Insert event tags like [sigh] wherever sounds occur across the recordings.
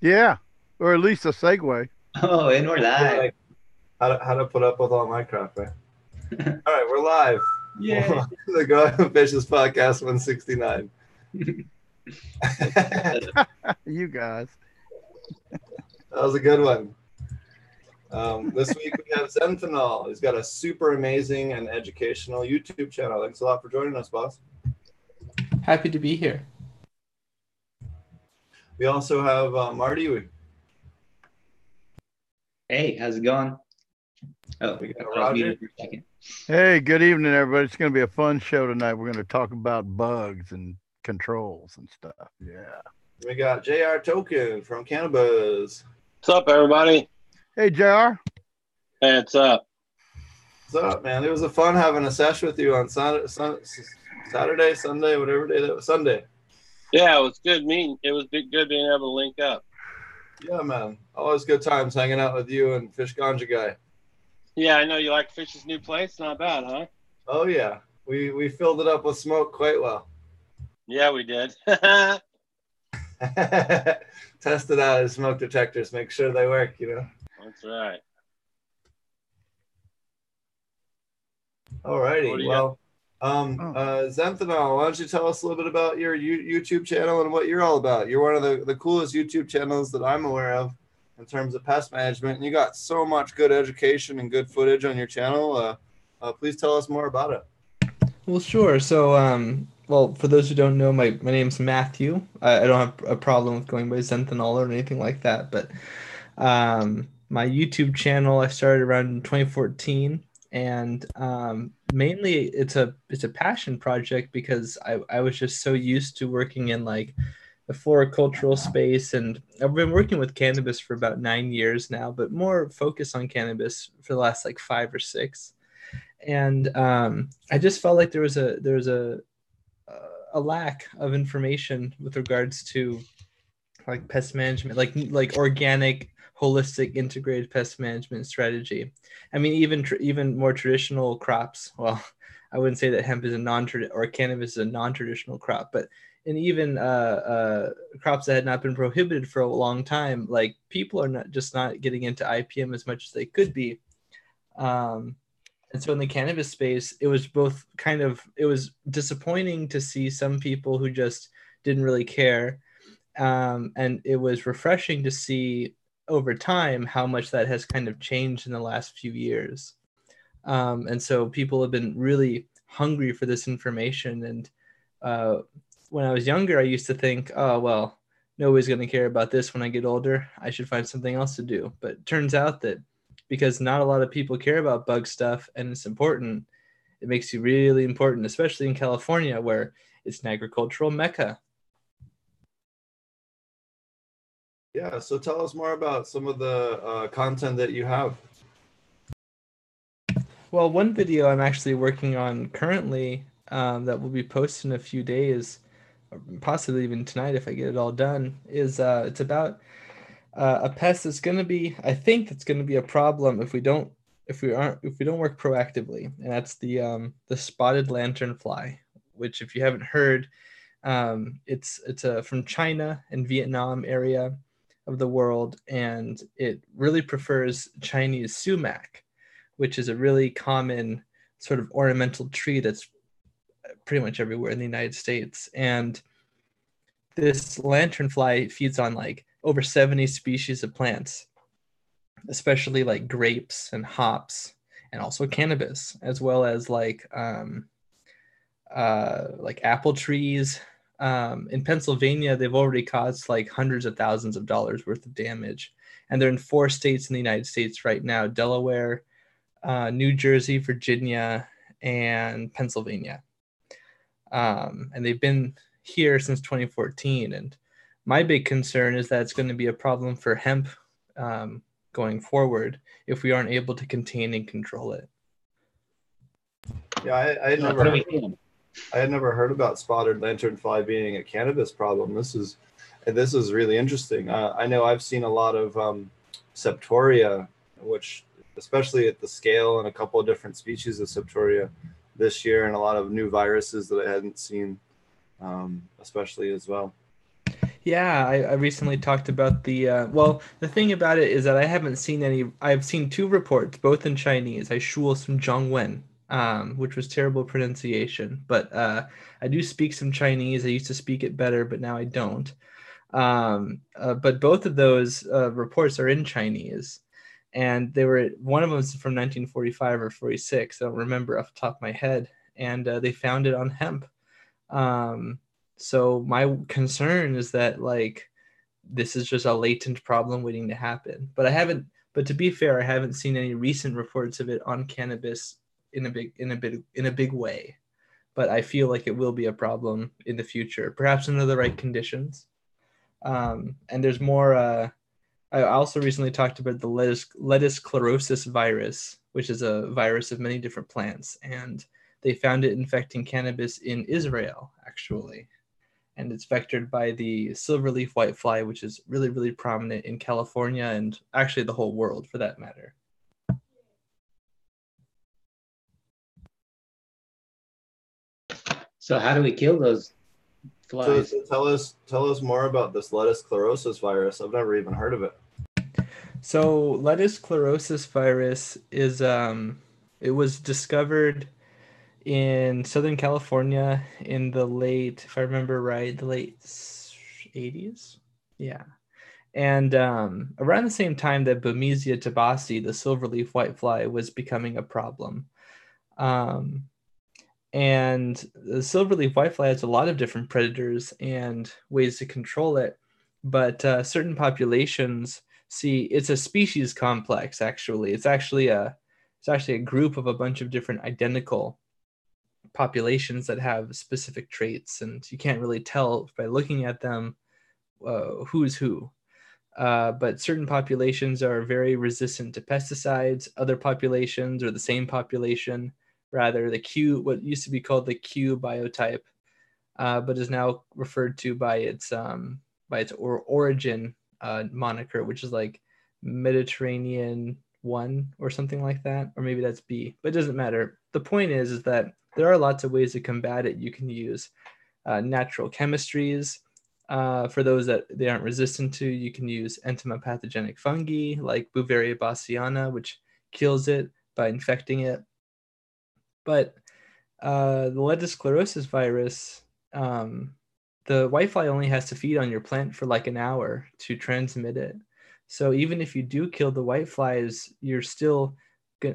Yeah, or at least a segue. Oh, and we're live. Like, how to, how to put up with all my crap, right? [laughs] all right, we're live. Yeah. Welcome to the Go Ahead Fishes Podcast 169. [laughs] you guys. [laughs] That was a good one. Um, this week we have Zenthanol. He's got a super amazing and educational YouTube channel. Thanks a lot for joining us, boss. Happy to be here. We also have uh, Marty. Hey, how's it going? Oh, We got I was Roger. muted for a second. Hey, good evening, everybody. It's going to be a fun show tonight. We're going to talk about bugs and controls and stuff. Yeah. We got JR Token from Cannabis. What's up, everybody? Hey, JR. Hey, what's up? What's up, man? It was a fun having a sesh with you on Saturday, Saturday, Sunday, whatever day that was. Sunday. Yeah, it was good meeting. It was good being able to link up. Yeah, man. Always good times hanging out with you and Fish Ganja guy. Yeah, I know you like Fish's new place. Not bad, huh? Oh yeah, we we filled it up with smoke quite well. Yeah, we did. yeah, Test it out as smoke detectors. Make sure they work. You know. that's right. Do you Well, um, Oh. uh, why don't you tell us a little bit about your you- YouTube channel and what you're all about? You're one of the, the coolest YouTube channels that I'm aware of in terms of pest management, and you got so much good education and good footage on your channel. Uh, uh, please tell us more about it. Well, sure. So, um, well, for those who don't know, my, my name's Matthew. I, I don't have a problem with going by Zenthanol or anything like that. But um, my YouTube channel I started around 2014, and um, mainly it's a it's a passion project because I, I was just so used to working in like the floricultural space, and I've been working with cannabis for about nine years now, but more focus on cannabis for the last like five or six. And um, I just felt like there was a there was a a lack of information with regards to like pest management, like like organic, holistic, integrated pest management strategy. I mean, even tr- even more traditional crops. Well, I wouldn't say that hemp is a non or cannabis is a non traditional crop, but and even uh, uh, crops that had not been prohibited for a long time, like people are not just not getting into IPM as much as they could be. Um, and so in the cannabis space, it was both kind of it was disappointing to see some people who just didn't really care, um, and it was refreshing to see over time how much that has kind of changed in the last few years. Um, and so people have been really hungry for this information. And uh, when I was younger, I used to think, oh well, nobody's going to care about this when I get older. I should find something else to do. But turns out that because not a lot of people care about bug stuff and it's important it makes you really important especially in california where it's an agricultural mecca Yeah. So tell us more about some of the uh, content that you have. well one video i'm actually working on currently um, that will be posted in a few days possibly even tonight if i get it all done is uh, it's about uh, a pest that's going to be i think that's going to be a problem if we don't if we aren't if we don't work proactively and that's the um, the spotted lanternfly which if you haven't heard um, it's it's a from china and vietnam area of the world and it really prefers chinese sumac which is a really common sort of ornamental tree that's pretty much everywhere in the united states and this lanternfly feeds on like over 70 species of plants, especially like grapes and hops and also cannabis, as well as like um, uh, like apple trees. Um, in Pennsylvania, they've already caused like hundreds of thousands of dollars worth of damage, and they're in four states in the United States right now: Delaware, uh, New Jersey, Virginia, and Pennsylvania. Um, and they've been here since 2014, and my big concern is that it's going to be a problem for hemp um, going forward if we aren't able to contain and control it. Yeah, I, I never are we doing? I had never heard about spotted lanternfly being a cannabis problem. This is this is really interesting. Uh, I know I've seen a lot of um, septoria, which especially at the scale and a couple of different species of septoria this year, and a lot of new viruses that I hadn't seen, um, especially as well. Yeah, I, I recently talked about the. Uh, well, the thing about it is that I haven't seen any. I've seen two reports, both in Chinese. I shuo some Zhongwen, um, which was terrible pronunciation, but uh, I do speak some Chinese. I used to speak it better, but now I don't. Um, uh, but both of those uh, reports are in Chinese, and they were one of them was from 1945 or 46. I don't remember off the top of my head, and uh, they found it on hemp. Um, so my concern is that like this is just a latent problem waiting to happen. But I haven't. But to be fair, I haven't seen any recent reports of it on cannabis in a big in a big in a big way. But I feel like it will be a problem in the future, perhaps under the right conditions. Um, and there's more. Uh, I also recently talked about the lettuce, lettuce chlorosis virus, which is a virus of many different plants, and they found it infecting cannabis in Israel, actually and it's vectored by the silverleaf whitefly, which is really, really prominent in California and actually the whole world for that matter. So how do we kill those So, flies? so tell us tell us more about this lettuce chlorosis virus. I've never even heard of it. So lettuce chlorosis virus is um, it was discovered in Southern California in the late, if I remember right, the late 80s. Yeah. And um, around the same time that Bemisia tabaci, the silverleaf whitefly, was becoming a problem. Um, and the silverleaf whitefly has a lot of different predators and ways to control it. But uh, certain populations see it's a species complex, actually. It's actually a it's actually a group of a bunch of different identical populations that have specific traits, and you can't really tell by looking at them uh, who's who. Uh, but certain populations are very resistant to pesticides. Other populations, or the same population, rather, the Q, what used to be called the Q biotype, uh, but is now referred to by its um, by its or- origin uh, moniker, which is like Mediterranean one or something like that, or maybe that's B. But it doesn't matter. The point is, is that there are lots of ways to combat it. You can use uh, natural chemistries. Uh, for those that they aren't resistant to, you can use entomopathogenic fungi like Beauveria bassiana, which kills it by infecting it. But uh, the lettuce chlorosis virus, um, the whitefly only has to feed on your plant for like an hour to transmit it. So even if you do kill the whiteflies, you're still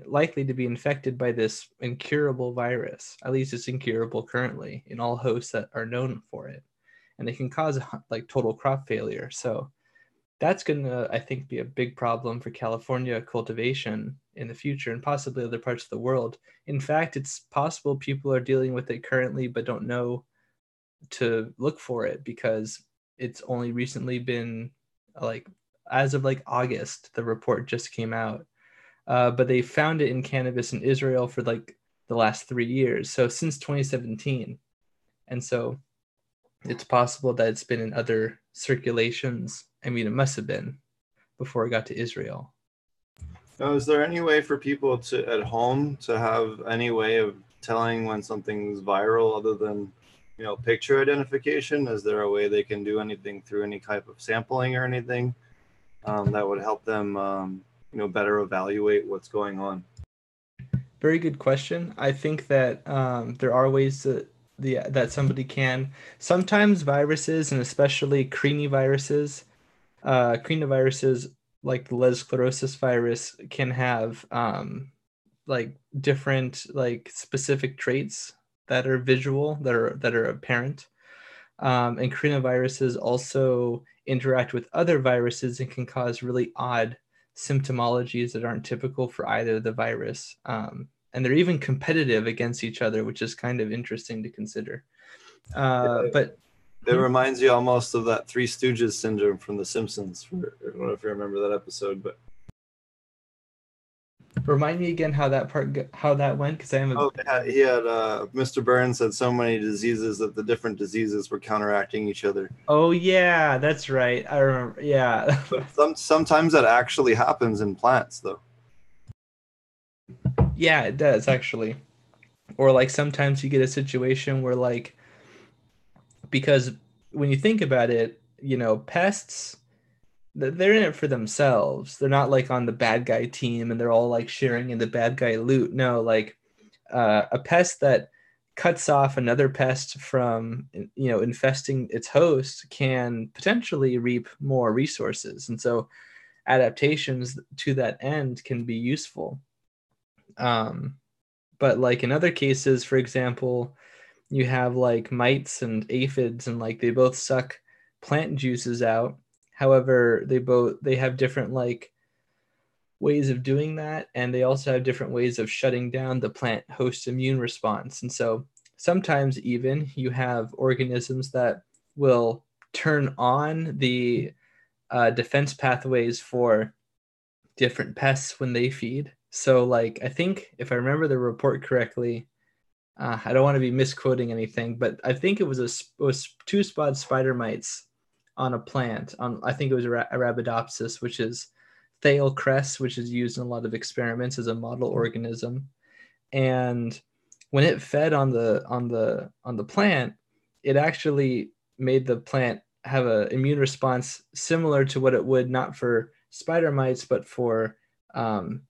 likely to be infected by this incurable virus. At least it's incurable currently in all hosts that are known for it, and it can cause like total crop failure. So that's going to, I think, be a big problem for California cultivation in the future and possibly other parts of the world. In fact, it's possible people are dealing with it currently but don't know to look for it because it's only recently been like as of like August, the report just came out. Uh, but they found it in cannabis in Israel for like the last three years. So since 2017. And so it's possible that it's been in other circulations. I mean, it must have been before it got to Israel. Now, is there any way for people to at home to have any way of telling when something's viral other than you know picture identification? Is there a way they can do anything through any type of sampling or anything um, that would help them um, you know better evaluate what's going on? Very good question. I think that um, there are ways that the that somebody can. Sometimes viruses, and especially criniviruses, uh, viruses like the lettuce chlorosis virus can have um, like different like specific traits that are visual that are that are apparent. Um, and viruses also interact with other viruses and can cause really odd symptomologies that aren't typical for either the virus. Um, and they're even competitive against each other, which is kind of interesting to consider. Uh, but It reminds you almost of that Three Stooges syndrome from The Simpsons. For, I don't know if you remember that episode, but remind me again how that part how that went because I am a, oh, he had uh, Mr. Burns had so many diseases that the different diseases were counteracting each other. oh yeah that's right I remember yeah But some sometimes that actually happens in plants, though. Yeah, it does actually. Or like sometimes you get a situation where like because when you think about it, you know, pests they're in it for themselves. They're not like on the bad guy team and they're all like sharing in the bad guy loot. No, like uh, a pest that cuts off another pest from you know infesting its host can potentially reap more resources and so adaptations to that end can be useful um, but like in other cases for example you have like mites and aphids and like they both suck plant juices out. However they both they have different like ways of doing that and they also have different ways of shutting down the plant host immune response. And so sometimes even you have organisms that will turn on the uh, defense pathways for different pests when they feed. So like i think if i remember the report correctly uh, i don't want to be misquoting anything but i think it was a it was two spot spider mites on a plant on i think it was arabidopsis which is Thale cress, which is used in a lot of experiments as a model organism. And when it fed on the on the on the plant, it actually made the plant have an immune response similar to what it would not for spider mites, but for um,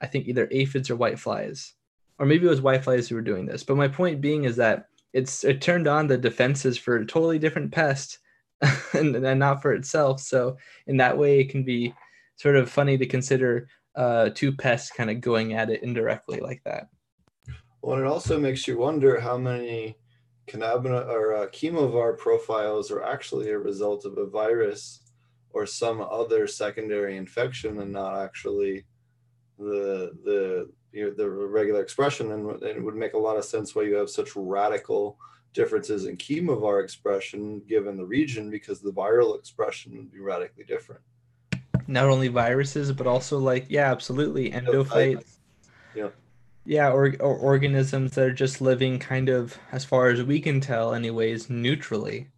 I think either aphids or whiteflies, or maybe it was whiteflies who were doing this. But my point being is that it's it turned on the defenses for a totally different pest [laughs] and, and not for itself. So in that way, it can be sort of funny to consider uh, two pests kind of going at it indirectly like that. Well, it also makes you wonder how many cannabinoid or uh, chemovar profiles are actually a result of a virus or some other secondary infection and not actually the the you know, the regular expression and it would make a lot of sense why you have such radical differences in chemovar expression given the region because the viral expression would be radically different. Not only viruses but also like yeah absolutely endophytes. yeah. Yeah or, or organisms that are just living kind of as far as we can tell anyways neutrally.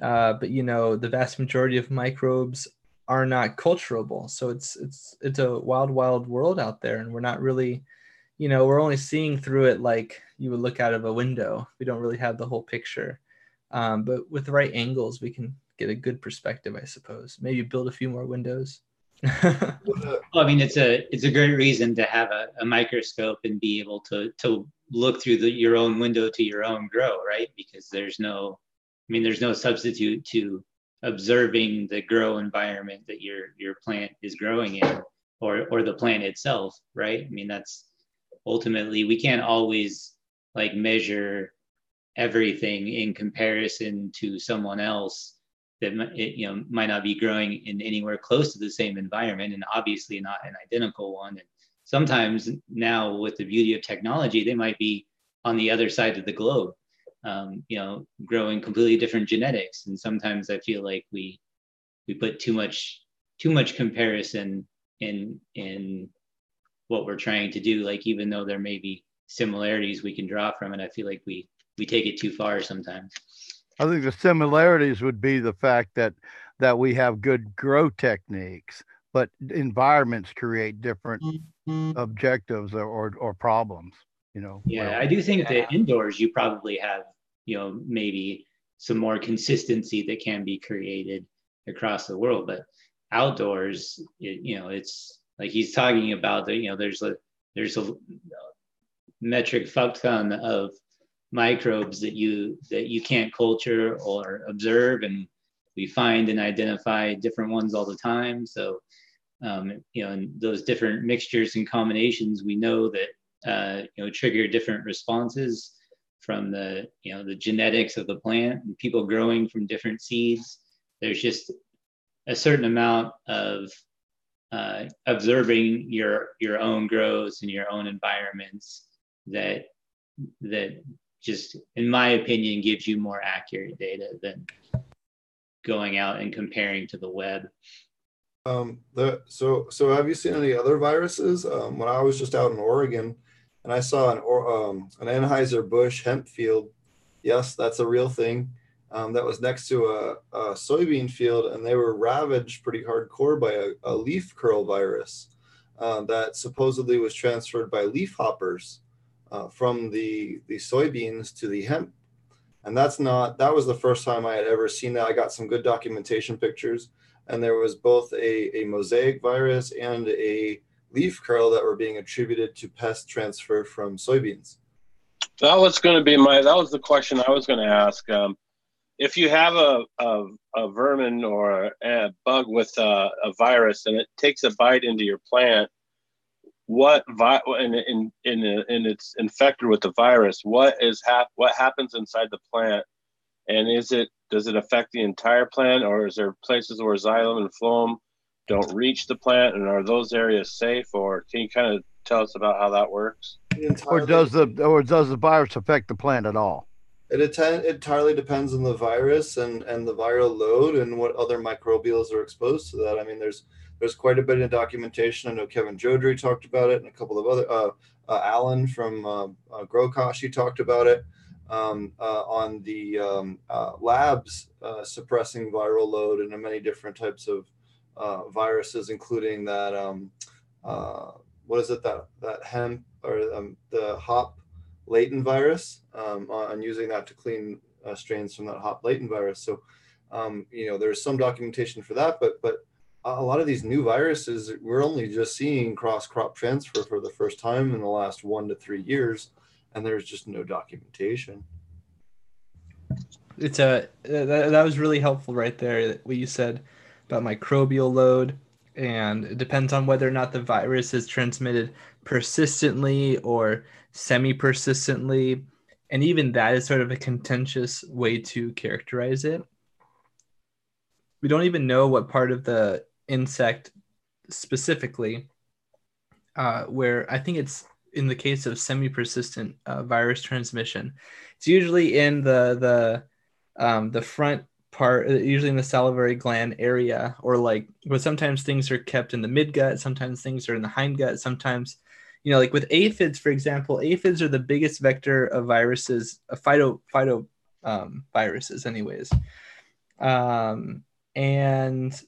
Uh, but you know the vast majority of microbes are not culturable so it's it's it's a wild wild world out there and we're not really you know we're only seeing through it like you would look out of a window we don't really have the whole picture um, but with the right angles we can get a good perspective, I suppose. Maybe build a few more windows. [laughs] well, I mean, it's a it's a great reason to have a, a microscope and be able to to look through the, your own window to your own grow, right? Because there's no, I mean, there's no substitute to observing the grow environment that your your plant is growing in, or or the plant itself, right? I mean, that's ultimately we can't always like measure everything in comparison to someone else that it, you know might not be growing in anywhere close to the same environment and obviously not an identical one and sometimes now with the beauty of technology they might be on the other side of the globe um, you know growing completely different genetics and sometimes i feel like we we put too much too much comparison in in what we're trying to do like even though there may be similarities we can draw from it i feel like we we take it too far sometimes I think the similarities would be the fact that that we have good grow techniques, but environments create different mm-hmm. objectives or, or, or problems. You know. Yeah, well, I do think that indoors you probably have you know maybe some more consistency that can be created across the world, but outdoors, it, you know, it's like he's talking about the you know there's a there's a metric fuck ton of microbes that you that you can't culture or observe and we find and identify different ones all the time so um, you know and those different mixtures and combinations we know that uh, you know trigger different responses from the you know the genetics of the plant and people growing from different seeds. There's just a certain amount of uh, observing your your own grows and your own environments that that just in my opinion gives you more accurate data than going out and comparing to the web. Um the so so have you seen any other viruses? Um, when i was just out in oregon and i saw an um, an anheuser-busch hemp field yes that's a real thing um, that was next to a, a, soybean field and they were ravaged pretty hardcore by a, a leaf curl virus um, that supposedly was transferred by leaf hoppers uh, from the, the soybeans to the hemp. And that's not, that was the first time I had ever seen that. I got some good documentation pictures, and there was both a, a mosaic virus and a leaf curl that were being attributed to pest transfer from soybeans. That was going to be my, that was the question I was going to ask. Um, if you have a, a, a vermin or a bug with a, a, virus and it takes a bite into your plant, what vi- and, and, and, and it's infected with the virus, what is hap- what happens inside the plant? And is it does it affect the entire plant or is there places where xylem and phloem don't reach the plant and are those areas safe or can you kind of tell us about how that works? Or does the or does the virus affect the plant at all? It attend, entirely depends on the virus and, and the viral load and what other microbials are exposed to that. I mean, there's there's quite a bit of documentation. I know Kevin Jodrey talked about it, and a couple of other uh, uh, Alan from uh, uh, Grokashi talked about it um, uh, on the um, uh, labs uh, suppressing viral load and many different types of uh, viruses, including that um, uh, what is it that that hemp or um, the hop latent virus um, on using that to clean uh, strains from that hop latent virus. So, um, you know, there's some documentation for that, but but a lot of these new viruses, we're only just seeing cross crop transfer for the first time in the last one to three years, and there's just no documentation. It's a that, that was really helpful right there. What you said about microbial load, and it depends on whether or not the virus is transmitted persistently or semi persistently. And even that is sort of a contentious way to characterize it. We don't even know what part of the insect specifically, uh, where I think it's in the case of semi persistent uh, virus transmission, it's usually in the, the, um, the front part, uh, usually in the salivary gland area, or like, but sometimes things are kept in the midgut, sometimes things are in the hindgut, sometimes you know, like with aphids, for example, aphids are the biggest vector of viruses, of phyto phyto um, viruses, anyways. Um, and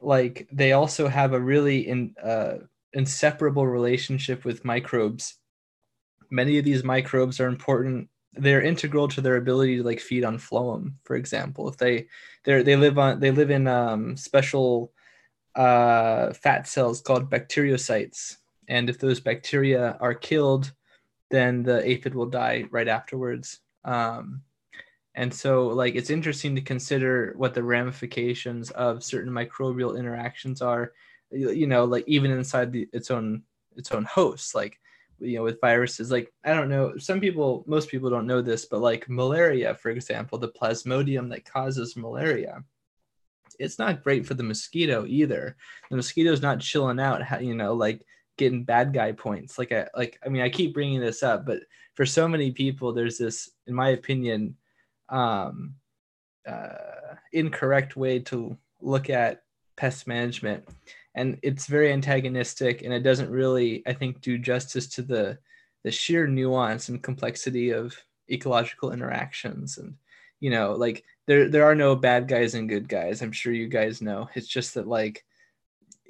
like they also have a really in, uh, inseparable relationship with microbes. Many of these microbes are important. They're integral to their ability to like feed on phloem, for example. If they they they live on they live in um, special uh, fat cells called bacteriocytes and if those bacteria are killed, then the aphid will die right afterwards. Um, and so, like, it's interesting to consider what the ramifications of certain microbial interactions are. You know, like even inside the, its own its own host, like you know, with viruses. Like I don't know, some people, most people don't know this, but like malaria, for example, the plasmodium that causes malaria, it's not great for the mosquito either. The mosquito's not chilling out, you know, like getting bad guy points. Like I like I mean I keep bringing this up, but for so many people, there's this, in my opinion, um, uh, incorrect way to look at pest management, and it's very antagonistic, and it doesn't really, I think, do justice to the the sheer nuance and complexity of ecological interactions. And you know like there there are no bad guys and good guys. I'm sure you guys know. It's just that like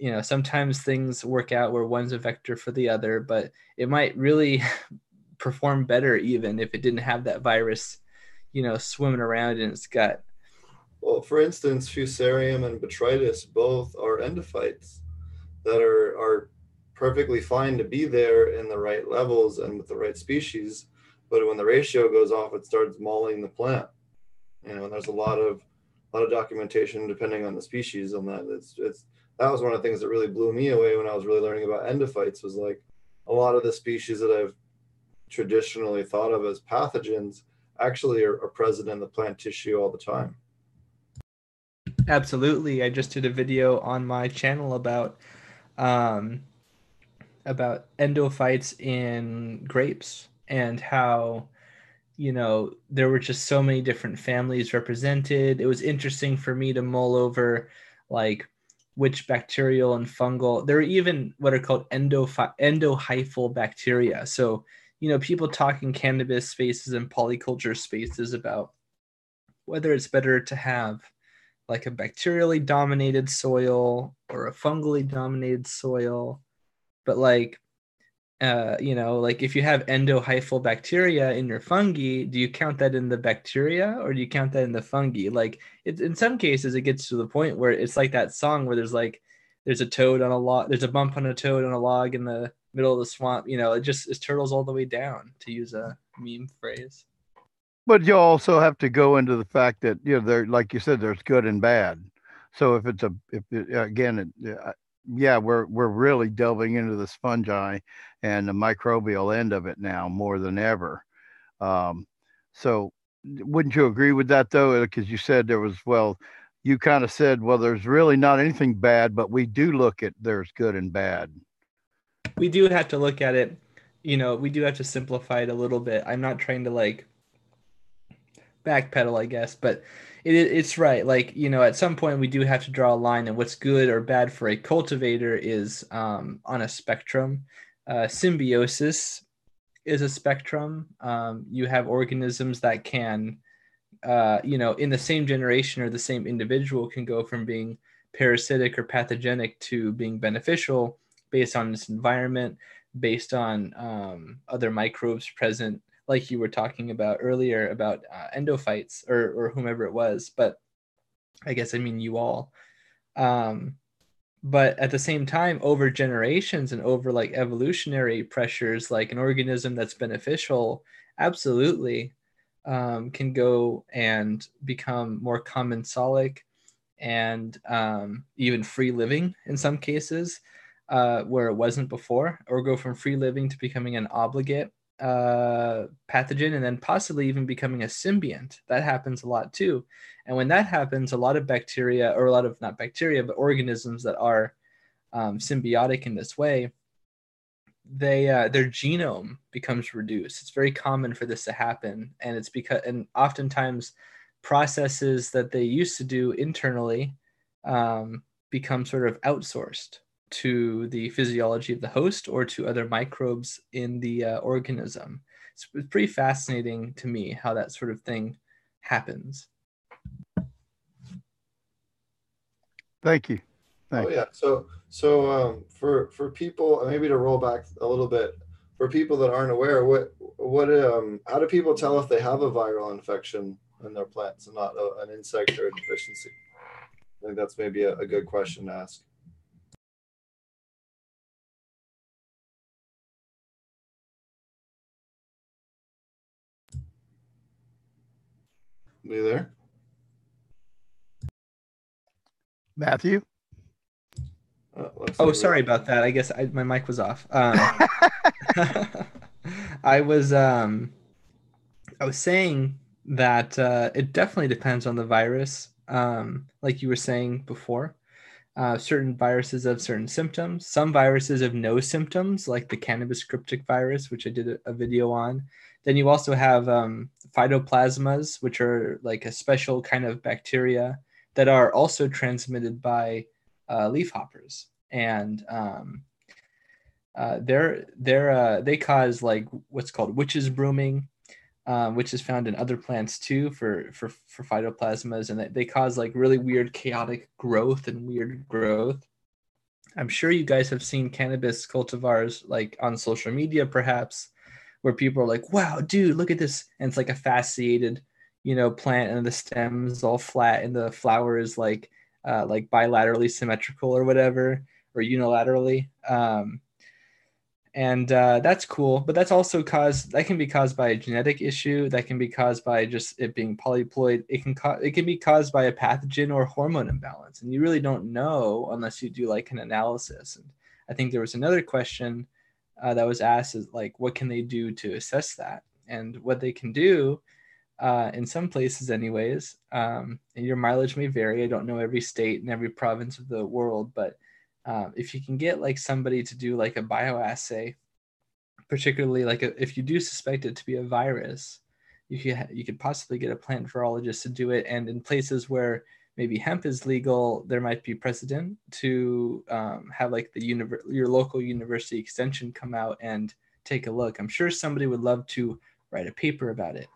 you know sometimes things work out where one's a vector for the other but it might really [laughs] perform better even if it didn't have that virus you know swimming around in its gut well for instance fusarium and botrytis both are endophytes that are are perfectly fine to be there in the right levels and with the right species but when the ratio goes off it starts mauling the plant you know and there's a lot of a lot of documentation depending on the species on that it's it's that was one of the things that really blew me away when I was really learning about endophytes was like a lot of the species that I've traditionally thought of as pathogens actually are, are present in the plant tissue all the time. Absolutely. I just did a video on my channel about um, about endophytes in grapes and how you know there were just so many different families represented. It was interesting for me to mull over like which bacterial and fungal there are even what are called endophy- endohyphal bacteria so you know people talking cannabis spaces and polyculture spaces about whether it's better to have like a bacterially dominated soil or a fungally dominated soil but like uh, you know, like if you have endohyphal bacteria in your fungi, do you count that in the bacteria or do you count that in the fungi? Like it, in some cases, it gets to the point where it's like that song where there's like, there's a toad on a log, there's a bump on a toad on a log in the middle of the swamp. You know, it just is turtles all the way down, to use a meme phrase. But you also have to go into the fact that you know there, like you said, there's good and bad. So if it's a, if it, again, it, yeah, we're we're really delving into this fungi and the microbial end of it now more than ever. Um, so wouldn't you agree with that though? Because you said there was well, you kind of said well, there's really not anything bad, but we do look at there's good and bad. We do have to look at it. You know, we do have to simplify it a little bit. I'm not trying to like backpedal, I guess, but it, it's right. Like you know, at some point we do have to draw a line, and what's good or bad for a cultivator is um, on a spectrum. Uh, symbiosis is a spectrum. Um, you have organisms that can, uh, you know, in the same generation or the same individual can go from being parasitic or pathogenic to being beneficial based on this environment, based on um, other microbes present like you were talking about earlier about uh, endophytes or, or whomever it was, but I guess I mean you all. Um, but at the same time, over generations and over like evolutionary pressures, like an organism that's beneficial, absolutely um, can go and become more commensalic and um, even free living in some cases, uh, where it wasn't before, or go from free living to becoming an obligate uh, pathogen and then possibly even becoming a symbiont. That happens a lot too. And when that happens, a lot of bacteria, or a lot of not bacteria, but organisms that are um, symbiotic in this way, they uh, their genome becomes reduced. It's very common for this to happen, and it's because and oftentimes processes that they used to do internally um, become sort of outsourced to the physiology of the host or to other microbes in the uh, organism. It's, it's pretty fascinating to me how that sort of thing happens. Thank you. Thank oh yeah. So so um, for for people maybe to roll back a little bit for people that aren't aware, what what um how do people tell if they have a viral infection in their plants and not a, an insect or a deficiency? I think that's maybe a, a good question to ask. Are you there? Matthew? Uh, oh, like sorry about that. I guess I, my mic was off. Um, [laughs] [laughs] I was um, I was saying that uh, it definitely depends on the virus. Um, like you were saying before, uh, certain viruses have certain symptoms. Some viruses have no symptoms, like the cannabis cryptic virus, which I did a, a video on. Then you also have um, phytoplasmas, which are like a special kind of bacteria that are also transmitted by uh, leafhoppers, and um, uh, they're they're uh, they cause like what's called witches brooming, um, which is found in other plants too for for for phytoplasmas, and they, they cause like really weird chaotic growth and weird growth. I'm sure you guys have seen cannabis cultivars like on social media, perhaps, where people are like, wow, dude, look at this. And it's like a fasciated, you know, plant and the stems all flat and the flower is like uh, like bilaterally symmetrical or whatever, or unilaterally. Um, and uh, that's cool, but that's also caused that can be caused by a genetic issue. That can be caused by just it being polyploid. It can co- it can be caused by a pathogen or hormone imbalance, and you really don't know unless you do like an analysis. And I think there was another question uh, that was asked is like, what can they do to assess that? And what they can do, uh, in some places, anyways, um, and your mileage may vary. I don't know every state and every province of the world, but uh, if you can get like somebody to do like a bioassay, particularly like a, if you do suspect it to be a virus, you could you could possibly get a plant virologist to do it. And in places where maybe hemp is legal, there might be precedent to um, have like the univer- your local university extension come out and take a look. I'm sure somebody would love to write a paper about it.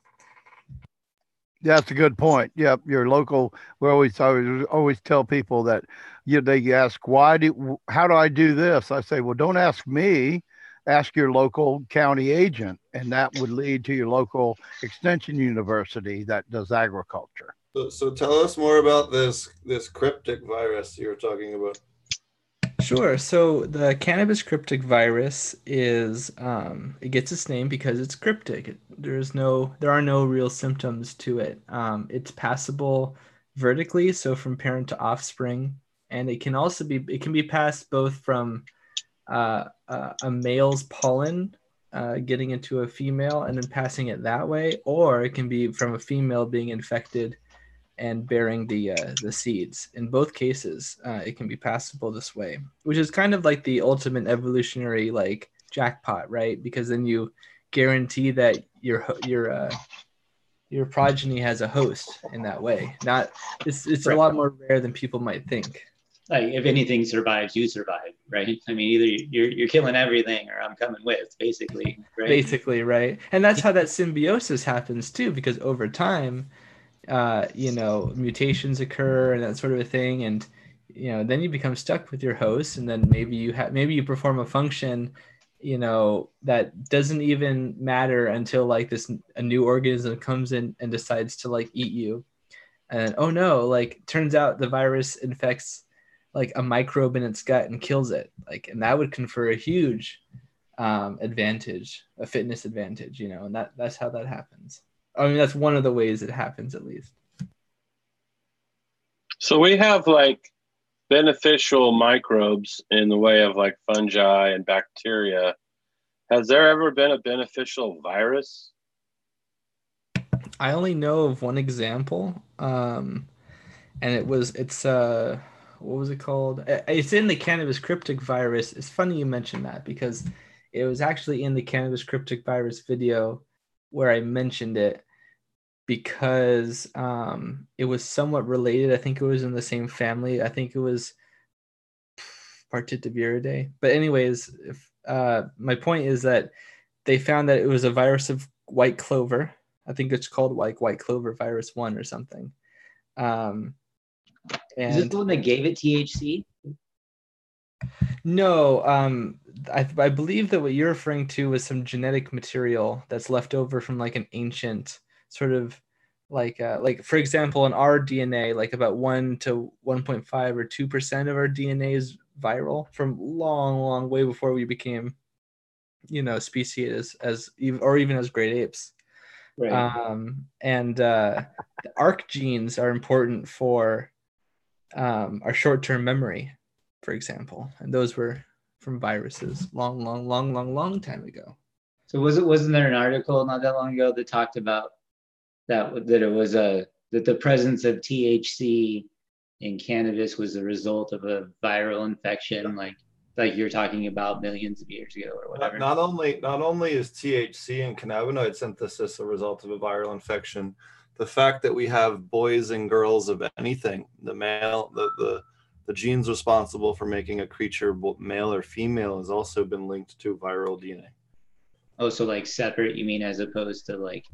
That's a good point. Yep, your local. We always always always tell people that you know, they ask why do how do I do this? I say, well, don't ask me, ask your local county agent, and that would lead to your local extension university that does agriculture. So, so tell us more about this this cryptic virus you were talking about. Sure. So the cannabis cryptic virus is um, it gets its name because it's cryptic. There's no there are no real symptoms to it. Um, it's passable vertically, so from parent to offspring, and it can also be it can be passed both from uh, uh, a male's pollen uh, getting into a female and then passing it that way, or it can be from a female being infected and bearing the uh, the seeds. In both cases, uh, it can be passable this way, which is kind of like the ultimate evolutionary like jackpot, right? Because then you guarantee that your your uh, your progeny has a host in that way. Not it's it's right. a lot more rare than people might think. Like if anything survives, you survive, right? I mean, either you're you're killing everything, or I'm coming with, basically. Right? Basically, right? And that's how that symbiosis happens too, because over time uh, you know, mutations occur and that sort of a thing. And, you know, then you become stuck with your host and then maybe you have, maybe you perform a function, you know, that doesn't even matter until like this, a new organism comes in and decides to like eat you. And oh no, like turns out the virus infects like a microbe in its gut and kills it. Like, and that would confer a huge um, advantage, a fitness advantage, you know, and that that's how that happens. I mean, that's one of the ways it happens, at least. So we have like beneficial microbes in the way of like fungi and bacteria. Has there ever been a beneficial virus? I only know of one example, um, and it was it's uh what was it called? It's in the cannabis cryptic virus. It's funny you mentioned that because it was actually in the cannabis cryptic virus video where I mentioned it because um, it was somewhat related. I think it was in the same family. I think it was Partitiviridae. But anyways, if, uh, my point is that they found that it was a virus of white clover. I think it's called like white clover virus one or something. Um, and is this the one that gave it THC? No, um, I, I believe that what you're referring to was some genetic material that's left over from like an ancient sort of like uh, like for example in our dna like about 1 to 1.5 or 2% of our dna is viral from long long way before we became you know species as, as or even as great apes. Right. um, and uh, the arc genes are important for um, our short-term memory for example. And those were from viruses long long long long long time ago. So was it wasn't there an article not that long ago that talked about that that it was a that the presence of THC in cannabis was the result of a viral infection, like like you're talking about millions of years ago or whatever. Not, not only not only is THC and cannabinoid synthesis a result of a viral infection, the fact that we have boys and girls of anything, the male, the the the genes responsible for making a creature male or female has also been linked to viral DNA. Oh, so like separate, you mean, as opposed to like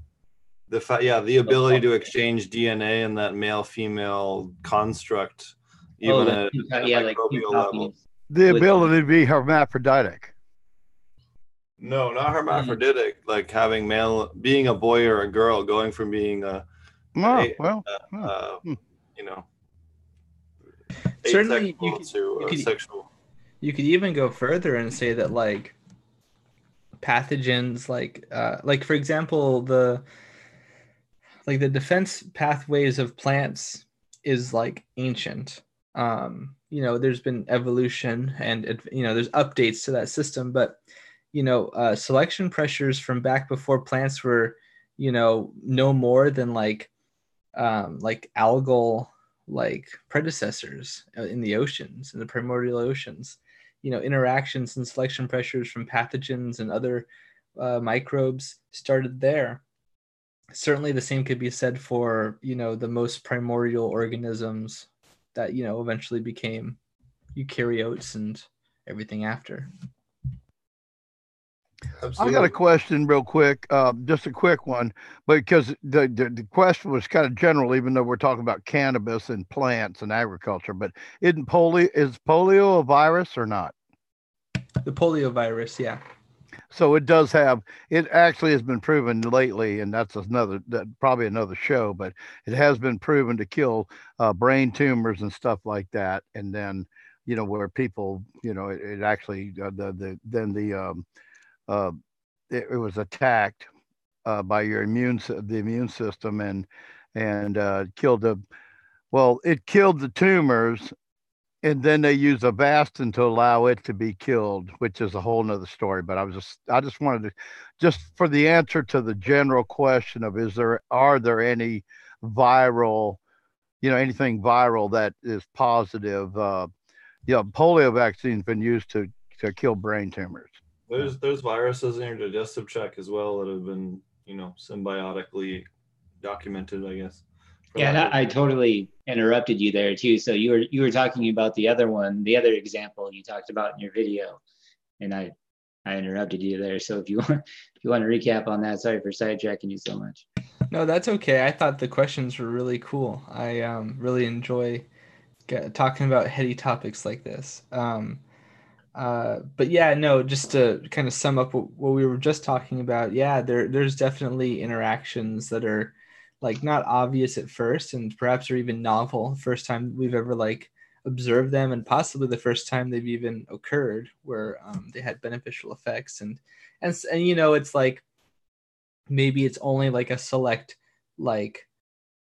the fact yeah the ability to exchange dna in that male female construct even oh, at, yeah, like level the ability to be hermaphroditic no not hermaphroditic mm-hmm. like having male being a boy or a girl going from being a, oh, a well uh, uh, hmm. you know certainly you could, you, could, sexual. you could even go further and say that like pathogens like uh like for example the like the defense pathways of plants is like ancient. Um you know there's been evolution and you know there's updates to that system but you know uh, selection pressures from back before plants were you know no more than like um like algal like predecessors uh, in the oceans in the primordial oceans. You know interactions and selection pressures from pathogens and other uh, microbes started there certainly the same could be said for you know the most primordial organisms that you know eventually became eukaryotes and everything after Absolutely. I got a question real quick, uh, just a quick one, because the, the, the question was kind of general, even though we're talking about cannabis and plants and agriculture. But isn't polio is polio a virus or not? The polio virus, yeah. So it does have. It actually has been proven lately, and that's another that probably another show, but it has been proven to kill uh, brain tumors and stuff like that. And then, you know, where people, you know, it, it actually uh, the the then the um, uh, it, it was attacked uh, by your immune the immune system and and uh, killed the well it killed the tumors and then they use a Avastin to allow it to be killed, which is a whole nother story. But I was just I just wanted to just for the answer to the general question of is there are there any viral, you know, anything viral that is positive? Uh, yeah, polio vaccine's been used to to kill brain tumors. There's there's viruses in your digestive tract as well that have been you know symbiotically documented, I guess. Yeah, I, totally interrupted you there too. So you were you were talking about the other one, the other example you talked about in your video, and I I interrupted you there. So if you [laughs] want if you want to recap on that, sorry for sidetracking you so much. No, that's okay. I thought the questions were really cool. I um, really enjoy get, talking about heady topics like this. Um, uh, but yeah, no, just to kind of sum up what, what we were just talking about, yeah, there there's definitely interactions that are like not obvious at first and perhaps are even novel first time we've ever like observed them and possibly the first time they've even occurred where um, they had beneficial effects. And and and you know it's like maybe it's only like a select like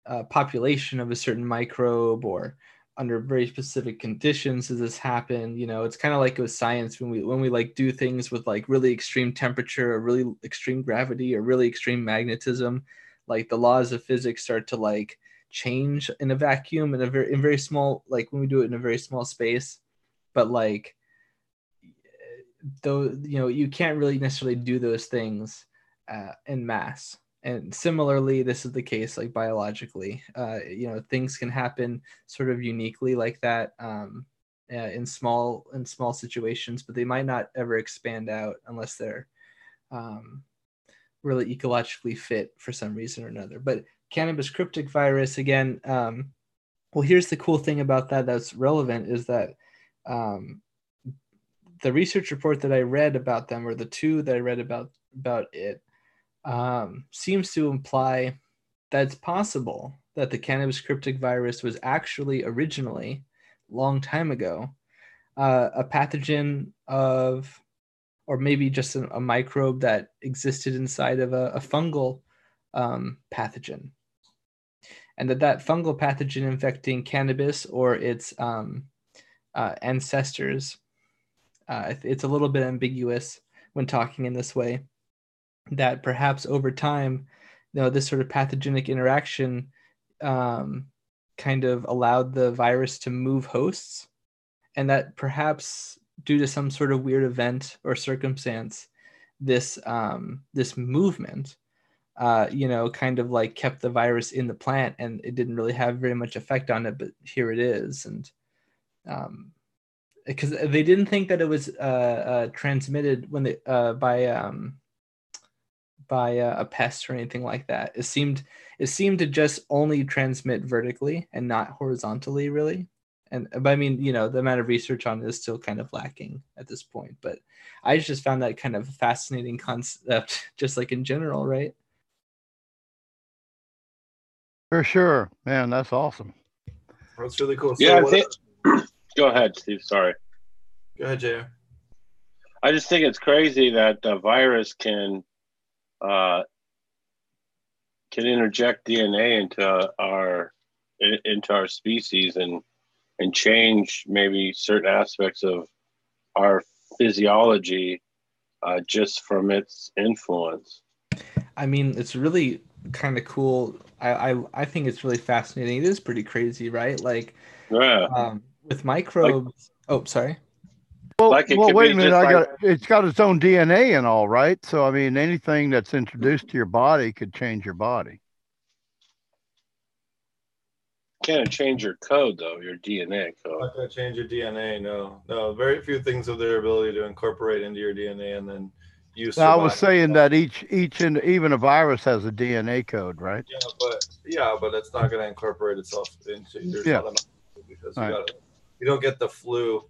uh, population of a certain microbe or under very specific conditions does this happen you know? It's kind of like with science when we when we like do things with like really extreme temperature or really extreme gravity or really extreme magnetism like the laws of physics start to like change in a vacuum in a very in very small like when we do it in a very small space. But like though you know you can't really necessarily do those things uh, in mass and similarly this is the case like biologically. Uh, you know things can happen sort of uniquely like that um, uh, in small in small situations but they might not ever expand out unless they're um, really ecologically fit for some reason or another. But cannabis cryptic virus again. Um, well, here's the cool thing about that that's relevant is that um, the research report that I read about them, or the two that I read about about it, um, seems to imply that it's possible that the cannabis cryptic virus was actually originally, long time ago, uh, a pathogen of or maybe just a, a microbe that existed inside of a, a fungal um, pathogen. And that that fungal pathogen infecting cannabis or its um, uh, ancestors, uh, it's a little bit ambiguous when talking in this way, that perhaps over time, you know, this sort of pathogenic interaction um, kind of allowed the virus to move hosts and that perhaps due to some sort of weird event or circumstance, this um, this movement, uh, you know, kind of like kept the virus in the plant, and it didn't really have very much effect on it. But here it is, and um, because they didn't think that it was uh, uh, transmitted when they uh, by um, by uh, a pest or anything like that. It seemed it seemed to just only transmit vertically and not horizontally, really and but I mean, you know, the amount of research on it is still kind of lacking at this point. But I just found that kind of fascinating concept, [laughs] just like in general, right? For sure, man, that's awesome. That's really cool. So yeah, think, [clears throat] go ahead, Steve. Sorry. Go ahead, Jay. I just think it's crazy that a virus can uh, can interject DNA into our into our species and and change maybe certain aspects of our physiology uh, just from its influence. I mean, it's really kind of cool. I, I I think it's really fascinating. It is pretty crazy, right? Like, yeah. Um, with microbes. Like, oh, sorry. Well, like well wait a minute. I like, got it's got its own DNA and all, right? So I mean, anything that's introduced to your body could change your body. Can't change your code though, your DNA code. Not gonna change your DNA. No, no. Very few things have their ability to incorporate into your DNA and then use. I was saying that each each and even a virus has a DNA code, right? Yeah, but yeah, but it's not gonna incorporate itself into your yeah. because you, right. got you don't get the flu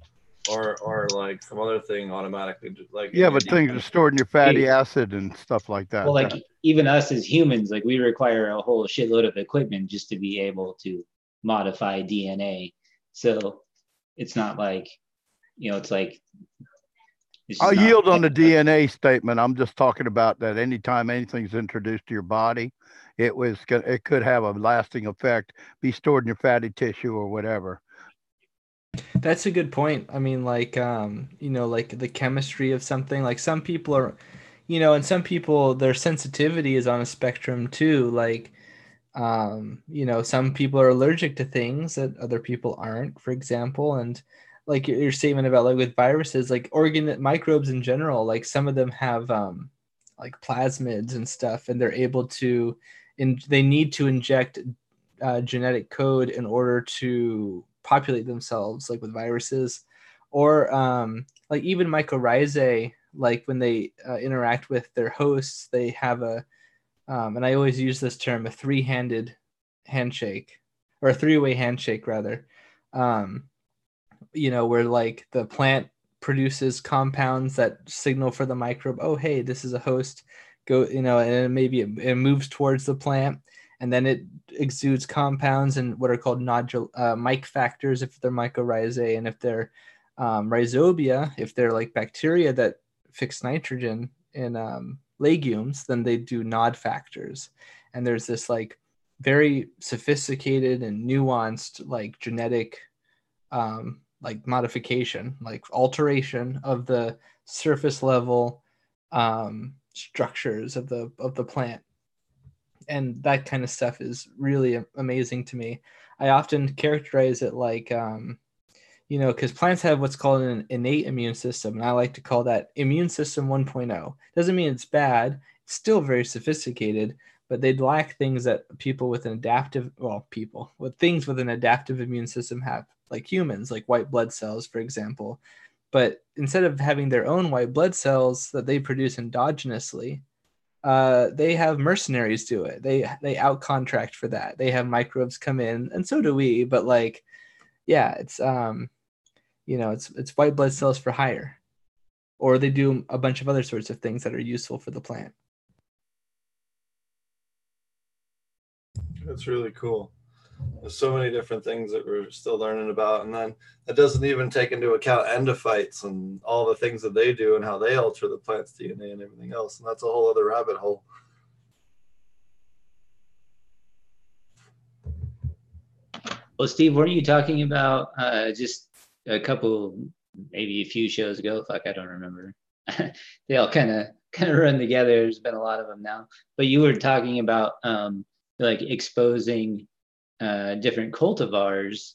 or or like some other thing automatically like yeah but things are stored in your fatty acid and stuff like that well like even us as humans like we require a whole shitload of equipment just to be able to modify dna so it's not like you know it's like it's i'll yield on the dna statement i'm just talking about that anytime anything's introduced to your body it was it could have a lasting effect be stored in your fatty tissue or whatever that's a good point. I mean, like, um, you know, like the chemistry of something. Like some people are, you know, and some people their sensitivity is on a spectrum too. Like, um, you know, some people are allergic to things that other people aren't, for example, and like your statement about like with viruses, like organ microbes in general, like some of them have um, like plasmids and stuff, and they're able to, in they need to inject uh, genetic code in order to populate themselves like with viruses. Or um, like even mycorrhizae like when they uh, interact with their hosts they have a um, and i always use this term a three-handed handshake or a three-way handshake rather. Um, you know where like the plant produces compounds that signal for the microbe oh hey this is a host go you know and maybe it, it moves towards the plant and then it exudes compounds and what are called nodule uh, Myc factors if they're mycorrhizae and if they're um, rhizobia if they're like bacteria that fix nitrogen in um, legumes than they do nod factors and there's this like very sophisticated and nuanced like genetic um, like modification like alteration of the surface level um, structures of the of the plant and that kind of stuff is really amazing to me. I often characterize it like, um, you know, because plants have what's called an innate immune system, and I like to call that immune system 1.0. Doesn't mean it's bad; it's still very sophisticated, but they'd lack things that people with an adaptive, well, people with things with an adaptive immune system have, like humans, like white blood cells, for example. But instead of having their own white blood cells that they produce endogenously, uh, they have mercenaries do it. They they outcontract for that. They have microbes come in, and so do we. But like, yeah, it's um, you know, it's it's white blood cells for hire, or they do a bunch of other sorts of things that are useful for the plant. That's really cool. There's so many different things that we're still learning about and then that doesn't even take into account endophytes and all the things that they do and how they alter the plant's dna and everything else and that's a whole other rabbit hole. Well steve weren't you talking about? Uh, just a couple maybe a few shows ago fuck i don't remember [laughs] they all kind of kind of run together there's been a lot of them now but you were talking about um, like exposing uh, different cultivars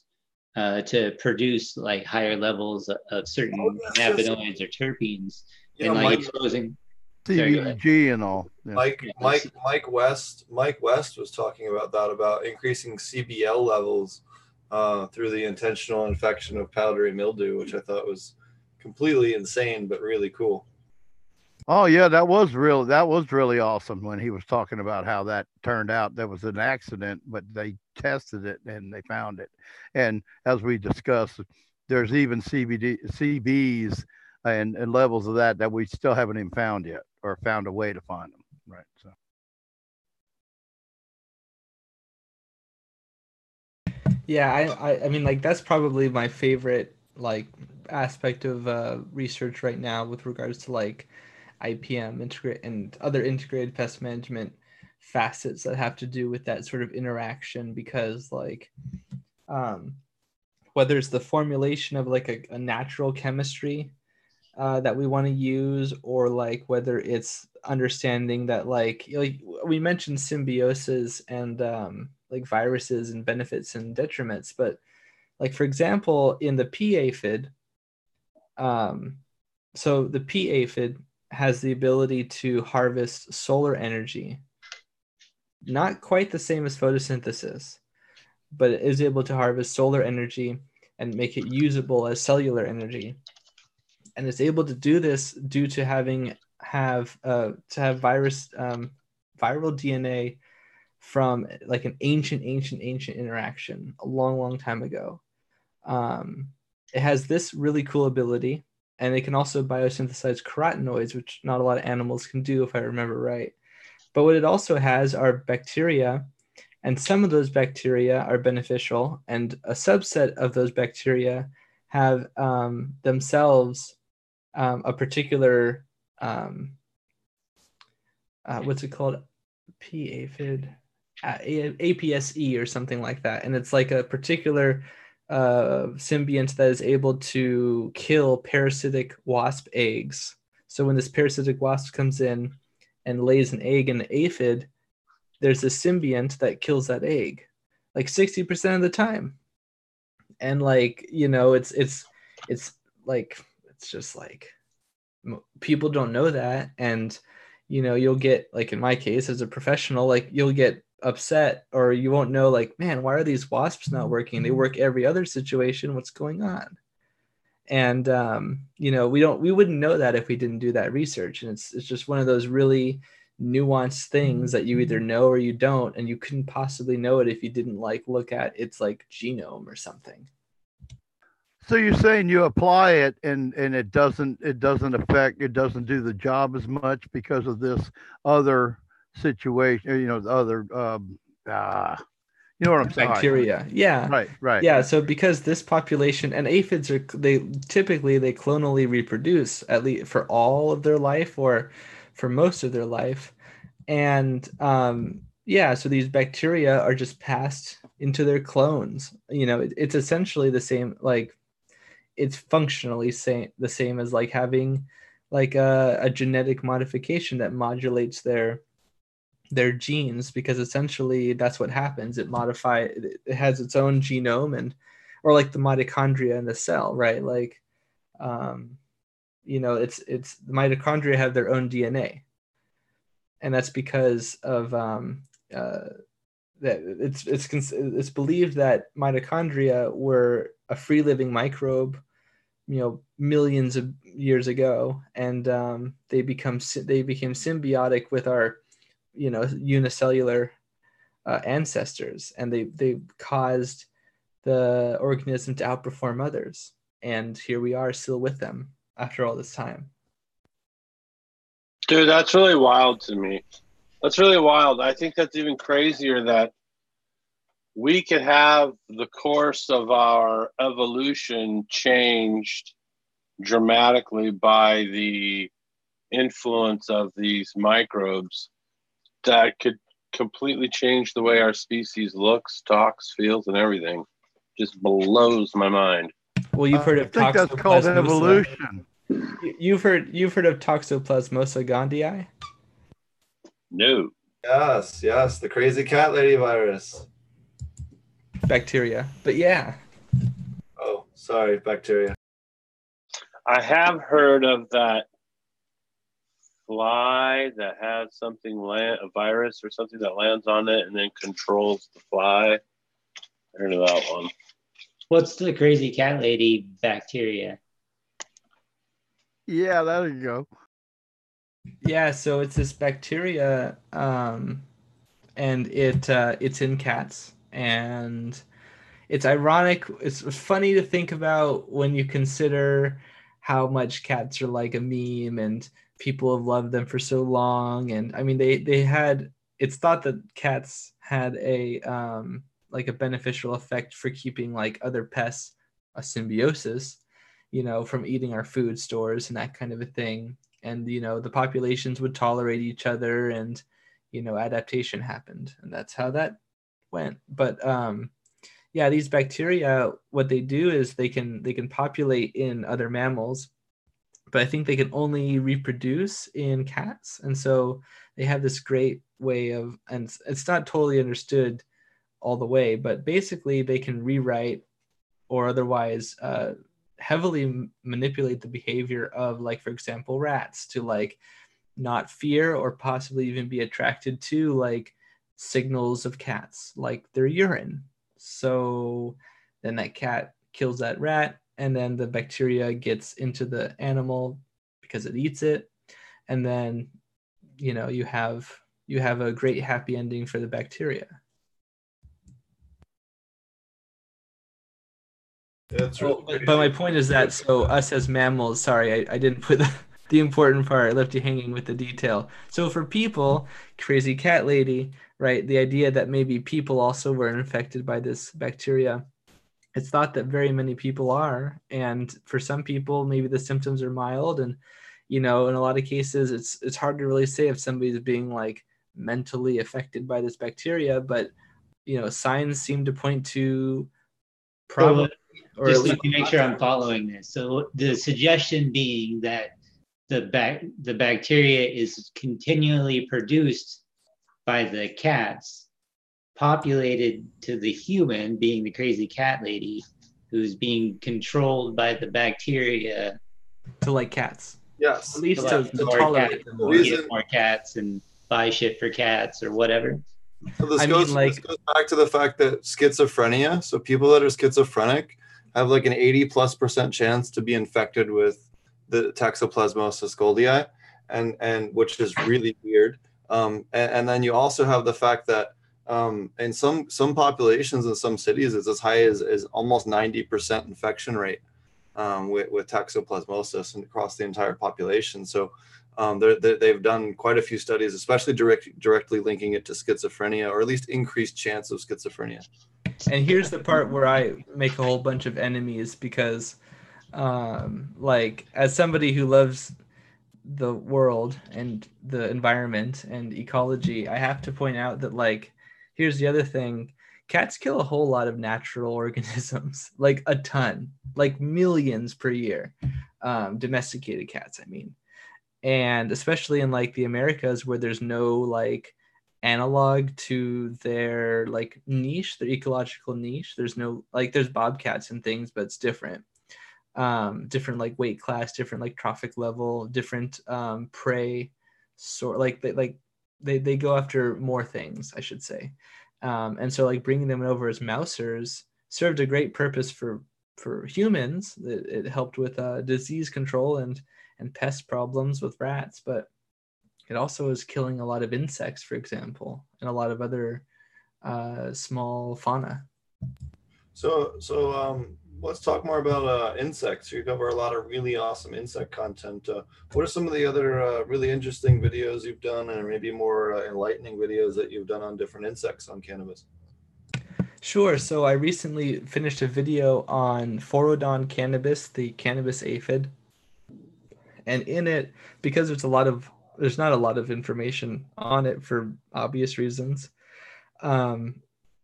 uh, to produce like higher levels of certain oh, cannabinoids or terpenes and like Mike, exposing CBG and all. Yeah. Mike yeah, Mike Mike West Mike West was talking about that about increasing CBL levels uh, through the intentional infection of powdery mildew, which I thought was completely insane but really cool. Oh yeah, that was real. That was really awesome when he was talking about how that turned out. There was an accident, but they tested it and they found it. And as we discussed, there's even CBD, CBs, and, and levels of that that we still haven't even found yet, or found a way to find them. Right. So. Yeah, I, I, I mean, like that's probably my favorite like aspect of uh, research right now with regards to like IPM integrate and other integrated pest management facets that have to do with that sort of interaction because like um, whether it's the formulation of like a, a natural chemistry uh, that we want to use or like whether it's understanding that like like we mentioned symbiosis and um, like viruses and benefits and detriments but like for example in the pea aphid um, so the pea aphid has the ability to harvest solar energy. Not quite the same as photosynthesis, but it is able to harvest solar energy and make it usable as cellular energy. And it's able to do this due to having have uh, to have virus um, viral DNA from like an ancient, ancient, ancient interaction a long, long time ago. Um, it has this really cool ability, and it can also biosynthesize carotenoids, which not a lot of animals can do, if I remember right. But what it also has are bacteria, and some of those bacteria are beneficial, and a subset of those bacteria have um, themselves um, a particular um, uh, what's it called? Pea aphid, APSE or something like that, and it's like a particular uh, symbiont that is able to kill parasitic wasp eggs. So when this parasitic wasp comes in and lays an egg in the aphid, there's a symbiont that kills that egg, like sixty percent of the time. And like you know, it's it's it's like it's just like people don't know that and you know you'll get like in my case as a professional like you'll get upset or you won't know like man why are these wasps not working? They work every other situation. What's going on? And um, you know we don't we wouldn't know that if we didn't do that research. And it's it's just one of those really nuanced things that you either know or you don't. And you couldn't possibly know it if you didn't like look at its like genome or something. So you're saying you apply it and and it doesn't it doesn't affect it doesn't do the job as much because of this other situation, you know, the other um uh, you know what I'm saying? Bacteria. Yeah. Right, right. Yeah, so because this population and aphids are they typically they clonally reproduce at least for all of their life or for most of their life. And um yeah, so these bacteria are just passed into their clones. You know, it, it's essentially the same like it's functionally same the same as like having like a, a genetic modification that modulates their their genes because essentially that's what happens. It modify it has its own genome and or like the mitochondria in the cell right? Like um you know it's it's the mitochondria have their own dna and that's because of um uh that it's it's it's believed that mitochondria were a free living microbe you know millions of years ago. And um, they become they became symbiotic with our you know unicellular uh, ancestors and they they caused the organism to outperform others. And here we are still with them after all this time. Dude that's really wild to me. That's really wild. I think that's even crazier that we could have the course of our evolution changed dramatically by the influence of these microbes that could completely change the way our species looks, talks, feels, and everything. Just blows my mind. Well, you've uh, heard of I think that's called evolution. You've heard you've heard of Toxoplasma gondii? No. Yes, yes, the crazy cat lady virus bacteria. But yeah. Oh, sorry, bacteria. I have heard of that fly that has something land a virus or something that lands on it and then controls the fly. I heard of that one. What's the crazy cat lady bacteria? Yeah, there you go. Yeah, so it's this bacteria, um, and it uh, it's in cats, and it's ironic. It's funny to think about when you consider how much cats are like a meme and people have loved them for so long. And I mean, they they had. It's thought that cats had a um, like a beneficial effect for keeping like other pests a symbiosis, you know, from eating our food stores and that kind of a thing. And you know, the populations would tolerate each other, and you know, adaptation happened, and that's how that went. But um, yeah, these bacteria, what they do is they can they can populate in other mammals, but I think they can only reproduce in cats, and so they have this great way of, and it's not totally understood all the way, but basically they can rewrite or otherwise uh, heavily manipulate the behavior of, like for example, rats to like not fear or possibly even be attracted to like signals of cats, like their urine. So then that cat kills that rat, and then the bacteria gets into the animal because it eats it, and then you know you have you have a great happy ending for the bacteria. That's really but, but, my point is that so us as mammals, sorry, I, I didn't put [laughs] the, the important part. I left you hanging with the detail. So for people, crazy cat lady, right? The idea that maybe people also were infected by this bacteria. It's thought that very many people are, and for some people, maybe the symptoms are mild, and you know, in a lot of cases, it's it's hard to really say if somebody's being like mentally affected by this bacteria, but you know, signs seem to point to uh, probably. or just to make sure I'm following this. So the suggestion being that the bac- the bacteria is continually produced by the cats, populated to the human, being the crazy cat lady, who's being controlled by the bacteria to like cats. Yes, at least to, to, to tolerate them more, get more cats and buy shit for cats or whatever. So this, I goes, mean, like, this goes back to the fact that schizophrenia. So people that are schizophrenic have like an 80 plus percent chance to be infected with the Toxoplasmosis gondii, and and which is really weird. Um, and, and, then you also have the fact that um, in some some populations in some cities, it's as high as, as almost 90% infection rate um, with, with toxoplasmosis and across the entire population. So um, they have done quite a few studies, especially direct, directly linking it to schizophrenia or at least increased chance of schizophrenia. And here's the part where I make a whole bunch of enemies because um, like as somebody who loves the world and the environment and ecology, I have to point out that like here's the other thing cats kill a whole lot of natural [laughs] organisms, like a ton, like millions per year. Um, domesticated cats, I mean. And especially in like the Americas where there's no like analog to their like niche, their ecological niche. There's no like there's bobcats and things, but it's different um, different like weight class, different like trophic level, different um, prey sort like they like they they go after more things, I should say. Um, and so like bringing them over as mousers served a great purpose for for humans. It, it helped with uh, disease control and and pest problems with rats, but it also is killing a lot of insects, for example, and a lot of other uh, small fauna. So, so um, let's talk more about uh, insects. You cover a lot of really awesome insect content. Uh, what are some of the other uh, really interesting videos you've done, and maybe more uh, enlightening videos that you've done on different insects on cannabis? Sure. So I recently finished a video on Phorodon cannabis, the cannabis aphid, and in it, because there's a lot of there's not a lot of information on it for obvious reasons. Um,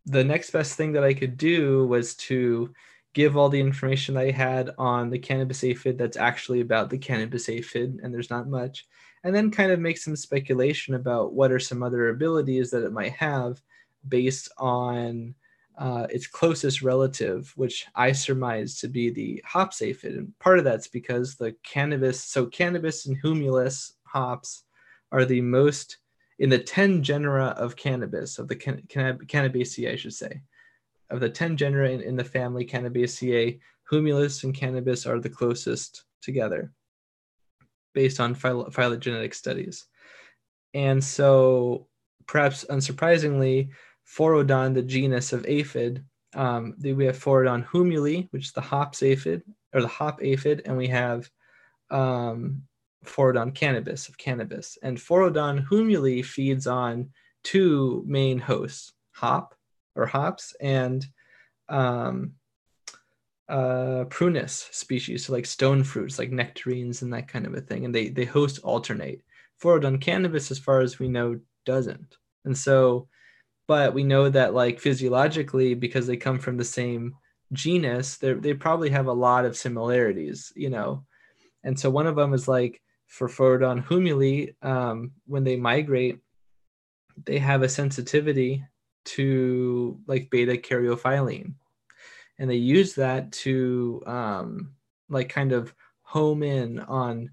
the next best thing that I could do was to give all the information that I had on the cannabis aphid that's actually about the cannabis aphid, and there's not much, and then kind of make some speculation about what are some other abilities that it might have based on uh, its closest relative, which I surmise to be the hops aphid. And part of that's because the cannabis, so cannabis and humulus hops are the most in the 10 genera of cannabis, of the can, can, Cannabaceae, I should say of the 10 genera in, in the family Cannabaceae, Humulus and Cannabis are the closest together based on phylogenetic studies. And so, perhaps unsurprisingly, Phorodon, the genus of aphid, um, we have Phorodon humuli, which is the hops aphid, or the hop aphid, and we have um, Phorodon cannabis of cannabis. And Phorodon humuli feeds on two main hosts, hop or hops and um, uh, prunus species, so like stone fruits, like nectarines and that kind of a thing. And they they host alternate. Phorodon cannabis, as far as we know, doesn't. And so, but we know that like physiologically, because they come from the same genus, they they probably have a lot of similarities, you know. And so one of them is like for Phorodon humuli, um, when they migrate, they have a sensitivity to like beta caryophyllene. And they use that to um, like kind of home in on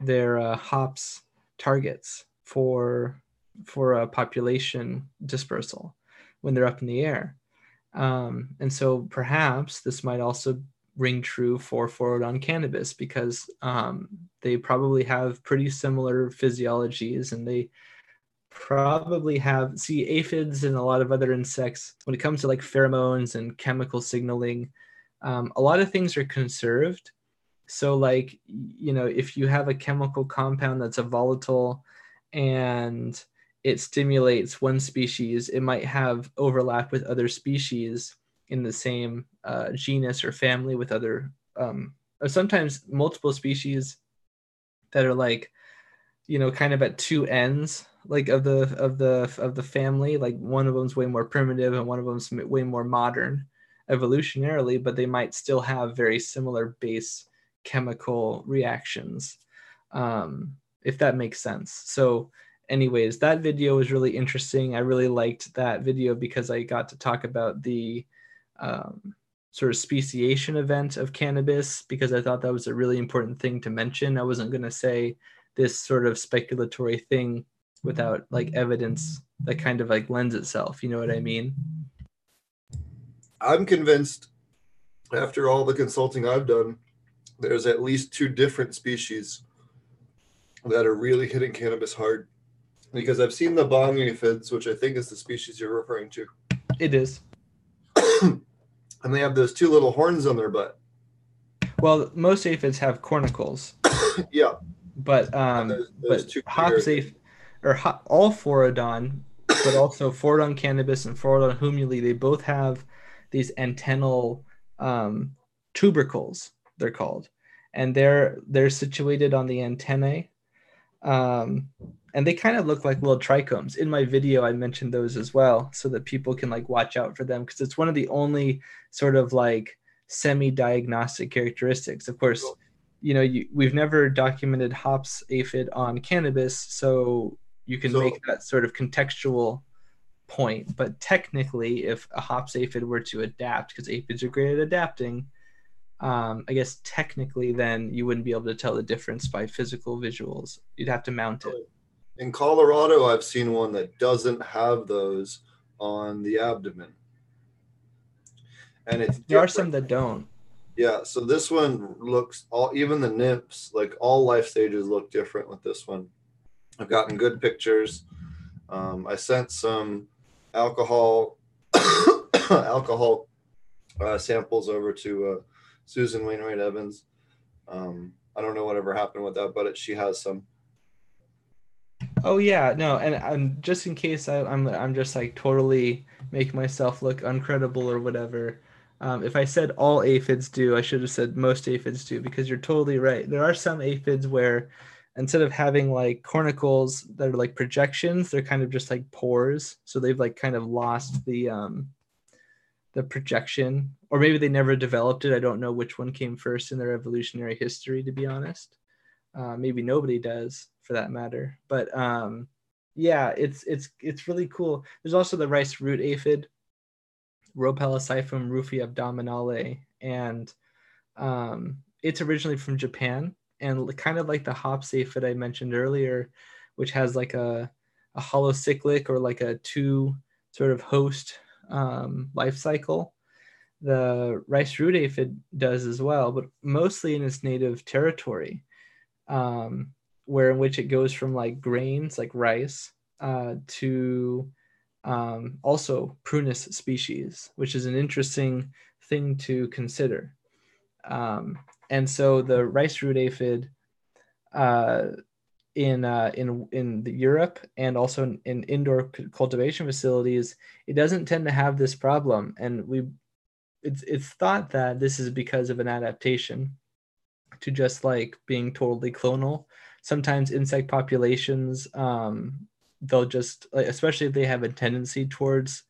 their uh, hops targets for for a population dispersal when they're up in the air. Um, and so perhaps this might also ring true for Phorodon cannabis because um, they probably have pretty similar physiologies and they probably have see aphids and a lot of other insects when it comes to like pheromones and chemical signaling um, a lot of things are conserved. So, like, you know, if you have a chemical compound that's a volatile and it stimulates one species, it might have overlap with other species in the same uh, genus or family with other, um, or sometimes multiple species that are like, you know, kind of at two ends like of the of the of the family like one of them's way more primitive and one of them's way more modern evolutionarily but they might still have very similar base chemical reactions um, if that makes sense. So anyways that video was really interesting. I really liked that video because i got to talk about the um, sort of speciation event of cannabis because i thought that was a really important thing to mention. I wasn't going to say this sort of speculatory thing without like evidence that kind of like lends itself you know what i mean I'm convinced after all the consulting I've done, there's at least two different species that are really hitting cannabis hard. Because I've seen the bong aphids, which I think is the species you're referring to. it is [coughs] and they have those two little horns on their butt. well most aphids have cornicles [coughs] Yeah. but um those- those but clear- aph or all phorodon but also phorodon cannabis and phorodon humuli they both have these antennal um, tubercles they're called. And they're they're situated on the antennae um, and they kind of look like little trichomes. In my video i mentioned those as well so that people can like watch out for them because it's one of the only sort of like semi-diagnostic characteristics. Of course you know you, we've never documented hops aphid on cannabis so you can So- make that sort of contextual point but technically if a hops aphid were to adapt because aphids are great at adapting um, i guess technically then you wouldn't be able to tell the difference by physical visuals. You'd have to mount it. In Colorado, I've seen one that doesn't have those on the abdomen. And it's there are some that don't. Yeah, so this one looks all even the nymphs, like all life stages look different with this one. I've gotten good pictures. Um, I sent some alcohol [coughs] alcohol uh, samples over to uh, Susan Wainwright Evans. Um, I don't know whatever happened with that, but it, she has some. Oh yeah, no, and just in case I, I'm I'm just like totally make myself look uncredible or whatever. Um, if I said all aphids do, I should have said most aphids do because you're totally right. There are some aphids where instead of having like cornicles that are like projections, they're kind of just like pores. So they've like kind of lost the um the projection, or maybe they never developed it. I don't know which one came first in their evolutionary history, to be honest. Uh, maybe nobody does for that matter. But um, yeah, it's it's it's really cool. There's also the rice root aphid, Rhopalociphem rufi abdominale, and um, it's originally from Japan and kind of like the hop aphid that I mentioned earlier, which has like a a holocyclic or like a two sort of host um, life cycle. The rice root aphid does as well, but mostly in its native territory um, where in which it goes from like grains like rice uh, to um, also prunus species, which is an interesting thing to consider. Um, and so the rice root aphid uh, in uh, in in the Europe and also in, in indoor cultivation facilities, it doesn't tend to have this problem, and we it's it's thought that this is because of an adaptation to just like being totally clonal. Sometimes insect populations, um, they'll just, like, especially if they have a tendency towards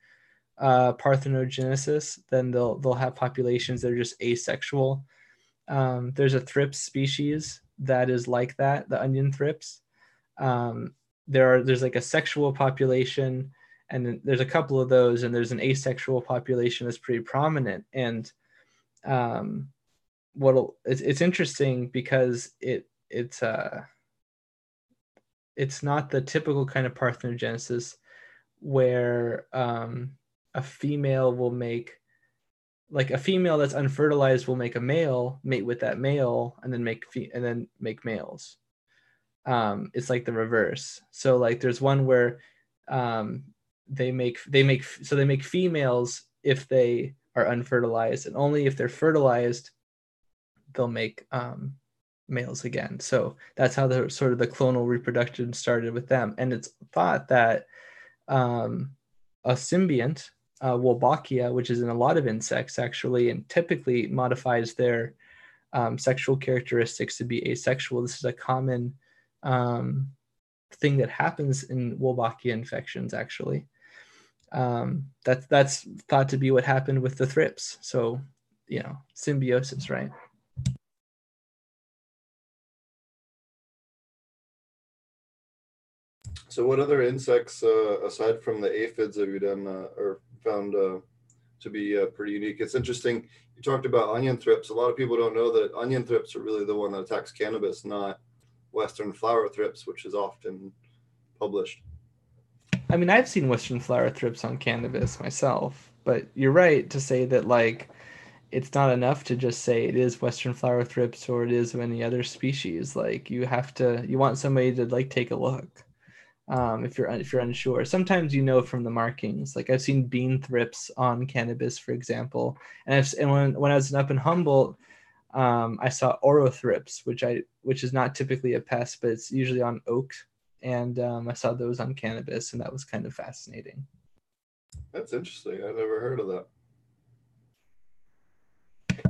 uh, parthenogenesis, then they'll they'll have populations that are just asexual. Um, there's a thrips species that is like that, the onion thrips. Um, there are there's like a sexual population, and there's a couple of those, and there's an asexual population that's pretty prominent. And um, what it's, it's interesting because it it's uh it's not the typical kind of parthenogenesis where um, a female will make like a female that's unfertilized will make a male mate with that male and then make fe- and then make males um, it's like the reverse so like there's one where um, they make they make so they make females if they are unfertilized, and only if they're fertilized, they'll make um, males again. So that's how the sort of the clonal reproduction started with them. And it's thought that um, a symbiont, uh, Wolbachia, which is in a lot of insects actually, and typically modifies their um, sexual characteristics to be asexual. This is a common um, thing that happens in Wolbachia infections actually. Um, that's that's thought to be what happened with the thrips. So, you know, symbiosis, right? So, what other insects uh, aside from the aphids have you done uh, or found uh, to be uh, pretty unique? It's interesting. You talked about onion thrips. A lot of people don't know that onion thrips are really the one that attacks cannabis, not Western flower thrips, which is often published. I mean, I've seen Western flower thrips on cannabis myself, but you're right to say that like it's not enough to just say it is Western flower thrips or it is of any other species. Like you have to, you want somebody to like take a look um, if you're if you're unsure. Sometimes you know from the markings. Like I've seen bean thrips on cannabis, for example, and I've and when when I was up in Humboldt, um, I saw orothrips, which I which is not typically a pest, but it's usually on oak, and um, I saw those on cannabis, and that was kind of fascinating. That's interesting. I've never heard of that.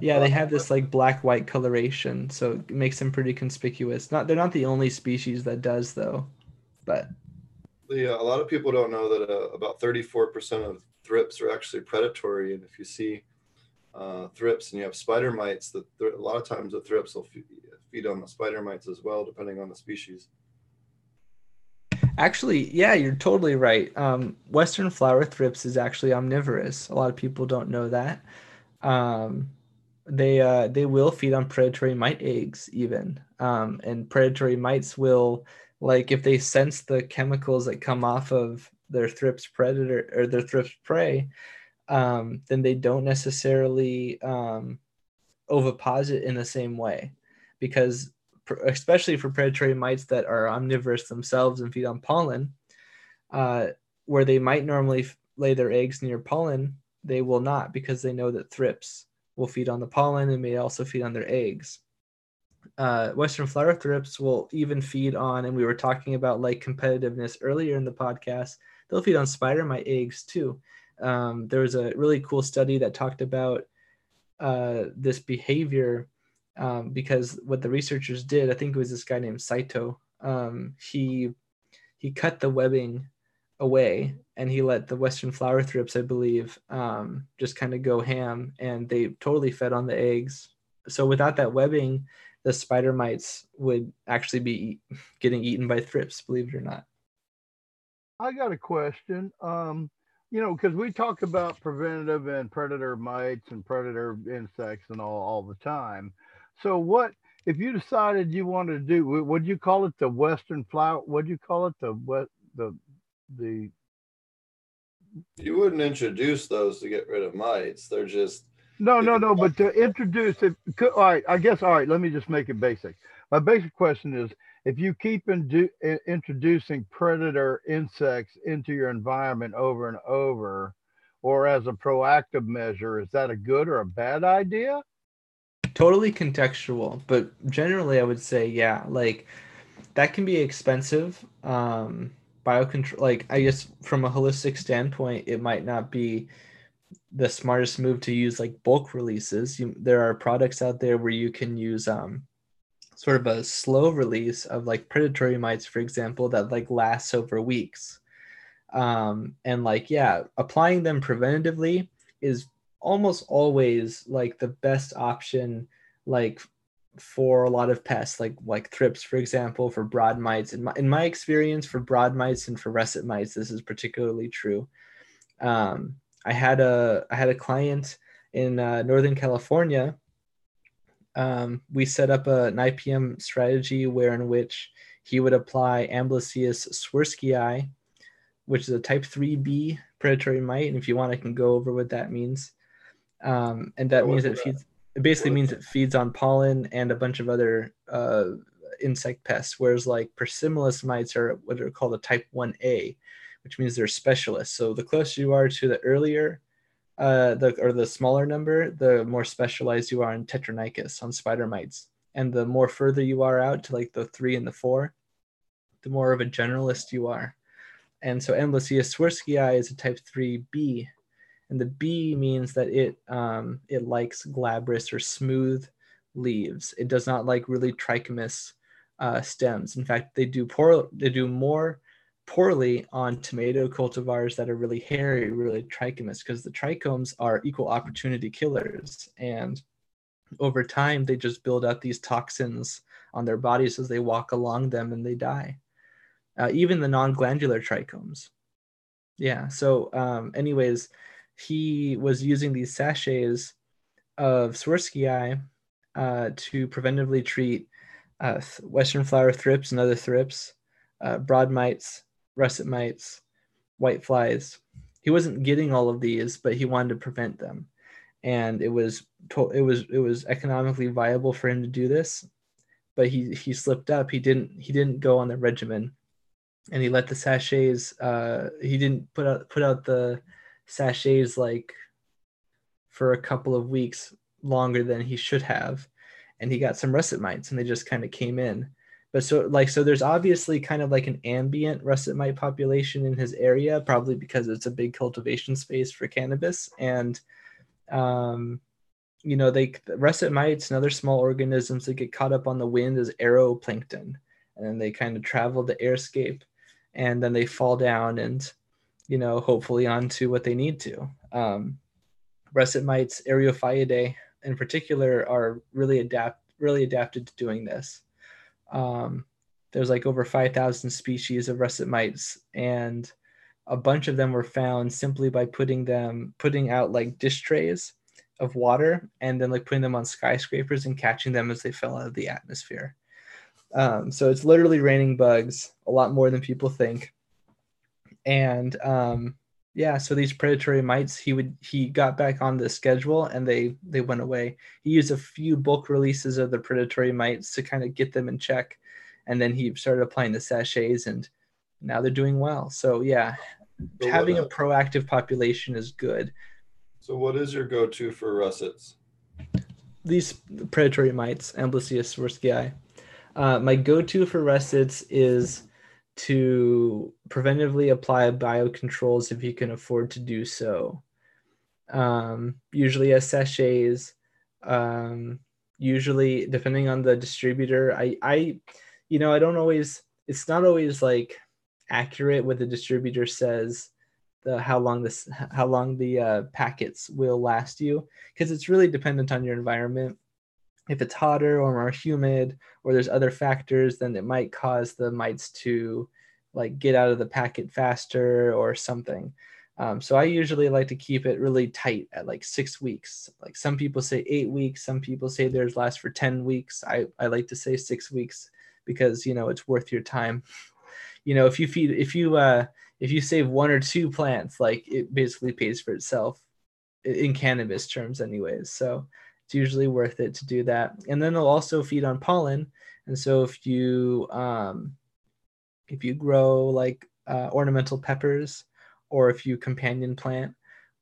Yeah, they have this like black white coloration, so it makes them pretty conspicuous. Not they're not the only species that does though, but yeah, a lot of people don't know that uh, about 34% of thrips are actually predatory. And if you see uh, thrips and you have spider mites, that th- a lot of times the thrips will feed on the spider mites as well, depending on the species. Actually, yeah, you're totally right. Um, Western flower thrips is actually omnivorous. A lot of people don't know that. Um, they uh, they will feed on predatory mite eggs even, um, and predatory mites will like if they sense the chemicals that come off of their thrips predator or their thrips prey um, then they don't necessarily um, oviposit in the same way. Because especially for predatory mites that are omnivorous themselves and feed on pollen uh, where they might normally lay their eggs near pollen they will not because they know that thrips will feed on the pollen and may also feed on their eggs uh, Western flower thrips will even feed on, and we were talking about like competitiveness earlier in the podcast. They'll feed on spider mite eggs too. Um, there was a really cool study that talked about uh, this behavior um, because what the researchers did, I think it was this guy named Saito. Um, he he cut the webbing away and he let the Western flower thrips, I believe, um, just kind of go ham, and they totally fed on the eggs. So without that webbing, the spider mites would actually be getting eaten by thrips, believe it or not. I got a question. Um, you know, because we talk about preventative and predator mites and predator insects and all all the time. So, what if you decided you wanted to do? Would you call it the Western flower? Would you call it the what the the? You wouldn't introduce those to get rid of mites. They're just no, no, no. But to introduce it, all right. I guess all right. Let me just make it basic. My basic question is: if you keep introducing predator insects into your environment over and over, or as a proactive measure, is that a good or a bad idea? Totally contextual, but generally, I would say yeah. Like that can be expensive. Um, biocontrol, like I guess from a holistic standpoint, it might not be the smartest move to use like bulk releases. You, there are products out there where you can use um, sort of a slow release of like predatory mites, for example, that like lasts over weeks. Um, and like, yeah, applying them preventatively is almost always like the best option, like for a lot of pests, like like thrips, for example, for broad mites. In my, in my experience, for broad mites and for russet mites, this is particularly true. Um, I had a I had a client in uh, Northern California. Um, we set up a, an IPM strategy where in which he would apply Amblyseius swirskii, which is a type 3B predatory mite. And if you want, I can go over what that means. Um, and that means it feeds, it basically means it feeds on pollen and a bunch of other uh, insect pests, whereas like Persimilis mites are what are called a type 1A, which means they're specialists. So the closer you are to the earlier uh, the or the smaller number, the more specialized you are in Tetranychus on spider mites, and the more further you are out to like the three and the four, the more of a generalist you are. And so Amblyseius swirskii is a type 3B. And the B means that it um, it likes glabrous or smooth leaves. It does not like really trichomous uh, stems. In fact, they do poor they do more poorly on tomato cultivars that are really hairy, really trichomous, because the trichomes are equal opportunity killers. And over time, they just build up these toxins on their bodies as they walk along them and they die uh, even the non-glandular trichomes. Yeah. So, um, anyways, he was using these sachets of Swirskii uh, to preventively treat uh, Western flower thrips and other thrips, uh, broad mites, russet mites, white flies. He wasn't getting all of these, but he wanted to prevent them, and it was to- it was it was economically viable for him to do this. But he he slipped up. He didn't he didn't go on the regimen and he let the sachets uh he didn't put out put out the sachets like for a couple of weeks longer than he should have and he got some russet mites and they just kind of came in but so like so there's obviously kind of like an ambient russet mite population in his area probably because it's a big cultivation space for cannabis. And um you know they russet mites and other small organisms that get caught up on the wind as aeroplankton. And then they kind of travel the airscape and then they fall down and you know hopefully onto what they need to. Um, russet mites Eriophyidae in particular are really adapt really adapted to doing this um, there's like over 5000 species of russet mites and a bunch of them were found simply by putting them putting out like dish trays of water and then like putting them on skyscrapers and catching them as they fell out of the atmosphere um, so it's literally raining bugs a lot more than people think. And um, yeah, so these predatory mites, he would he got back on the schedule and they they went away. He used a few bulk releases of the predatory mites to kind of get them in check, and then he started applying the sachets, and now they're doing well. So yeah, so having a proactive population is good. So what is your go-to for russets? These predatory mites, Amblyseius swirskii. Uh, my go-to for russets is to preventively apply biocontrols if you can afford to do so. Um, usually as sachets, um, usually depending on the distributor, I, I, you know, I don't always, it's not always like accurate what the distributor says the how long this how long the uh, packets will last you because it's really dependent on your environment if it's hotter or more humid or there's other factors then it might cause the mites to like get out of the packet faster or something. Um, so i usually like to keep it really tight at like six weeks. Like some people say eight weeks some people say theirs last for 10 weeks. I, I like to say six weeks because you know it's worth your time. You know if you feed if you uh if you save one or two plants like it basically pays for itself in cannabis terms anyways. So it's usually worth it to do that. And then they'll also feed on pollen. And so if you um, if you grow like uh, ornamental peppers, or if you companion plant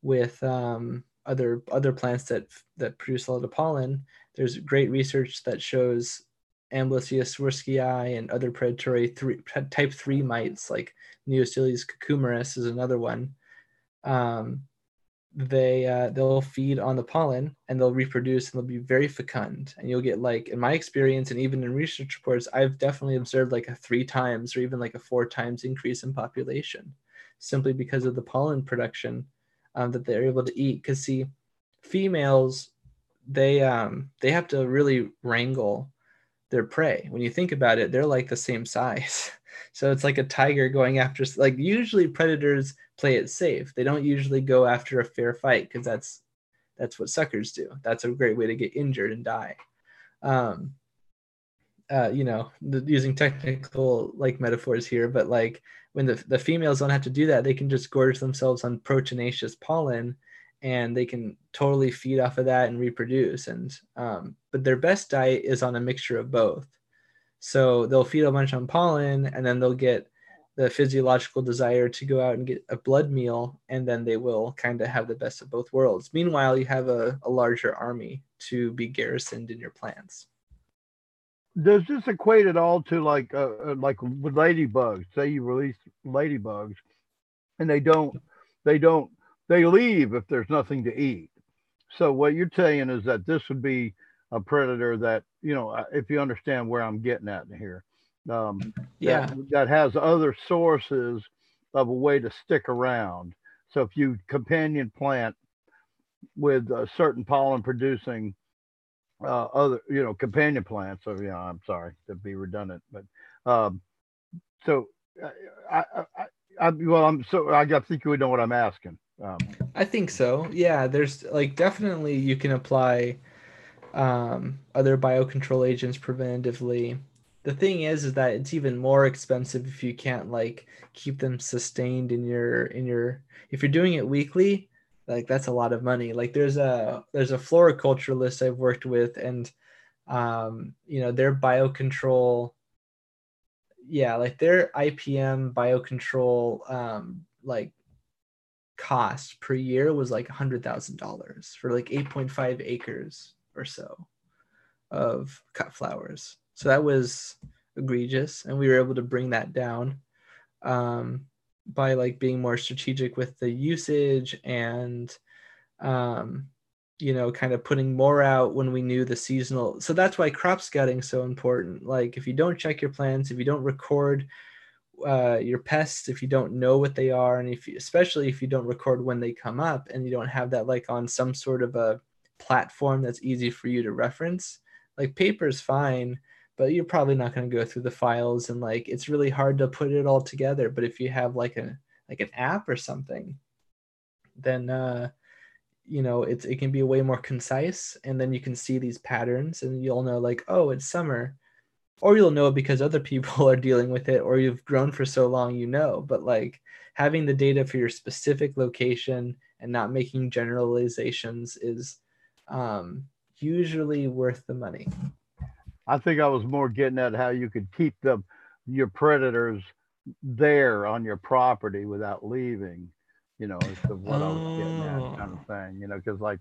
with um, other other plants that that produce a lot of pollen, there's great research that shows Amblyseius swirskii and other predatory three, type three mites like Neoseiulus cucumeris is another one. Um, they uh, they'll feed on the pollen and they'll reproduce and they'll be very fecund. And you'll get like in my experience and even in research reports i've definitely observed like a three times or even like a four times increase in population simply because of the pollen production um, that they're able to eat. Because see females they um they have to really wrangle their prey. When you think about it they're like the same size [laughs] so it's like a tiger going after like usually predators play it safe. They don't usually go after a fair fight because that's that's what suckers do. That's a great way to get injured and die. Um, uh, you know, the, using technical like metaphors here, but like when the, the females don't have to do that, they can just gorge themselves on proteinaceous pollen and they can totally feed off of that and reproduce. And, um, but their best diet is on a mixture of both. So they'll feed a bunch on pollen and then they'll get the physiological desire to go out and get a blood meal, and then they will kind of have the best of both worlds. Meanwhile, you have a, a larger army to be garrisoned in your plants. Does this equate at all to like uh, uh like with ladybugs? Say you release ladybugs, and they don't they don't they leave if there's nothing to eat. So what you're saying is that this would be a predator that you know if you understand where I'm getting at here. Um, yeah. that, that has other sources of a way to stick around. So if you companion plant with a certain pollen producing uh, other you know companion plants so yeah i'm sorry to be redundant but um, so I, I, I, I, well i'm so i think you would know what i'm asking um, i think so. Yeah there's like definitely you can apply um, other biocontrol agents preventatively. The thing is is that it's even more expensive if you can't like keep them sustained in your in your if you're doing it weekly like that's a lot of money. Like there's a there's a floriculturalist i've worked with and um you know their biocontrol yeah like their ipm biocontrol um like cost per year was like a hundred thousand dollars for like 8.5 acres or so of cut flowers so that was egregious, and we were able to bring that down um, by like being more strategic with the usage and um, you know kind of putting more out when we knew the seasonal. So that's why crop scouting is so important. Like if you don't check your plants, if you don't record uh, your pests if you don't know what they are and if you, especially if you don't record when they come up and you don't have that like on some sort of a platform that's easy for you to reference. Like paper is fine but you're probably not going to go through the files and like it's really hard to put it all together. But if you have like a like an app or something then uh you know it's it can be way more concise and then you can see these patterns and you'll know like oh it's summer. Or you'll know because other [laughs] people are dealing with it or you've grown for so long you know. But like having the data for your specific location and not making generalizations is um, usually worth the money I think I was more getting at how you could keep them, your predators there on your property without leaving. You know, is what oh. I was getting at, kind of oh. thing. You know, because like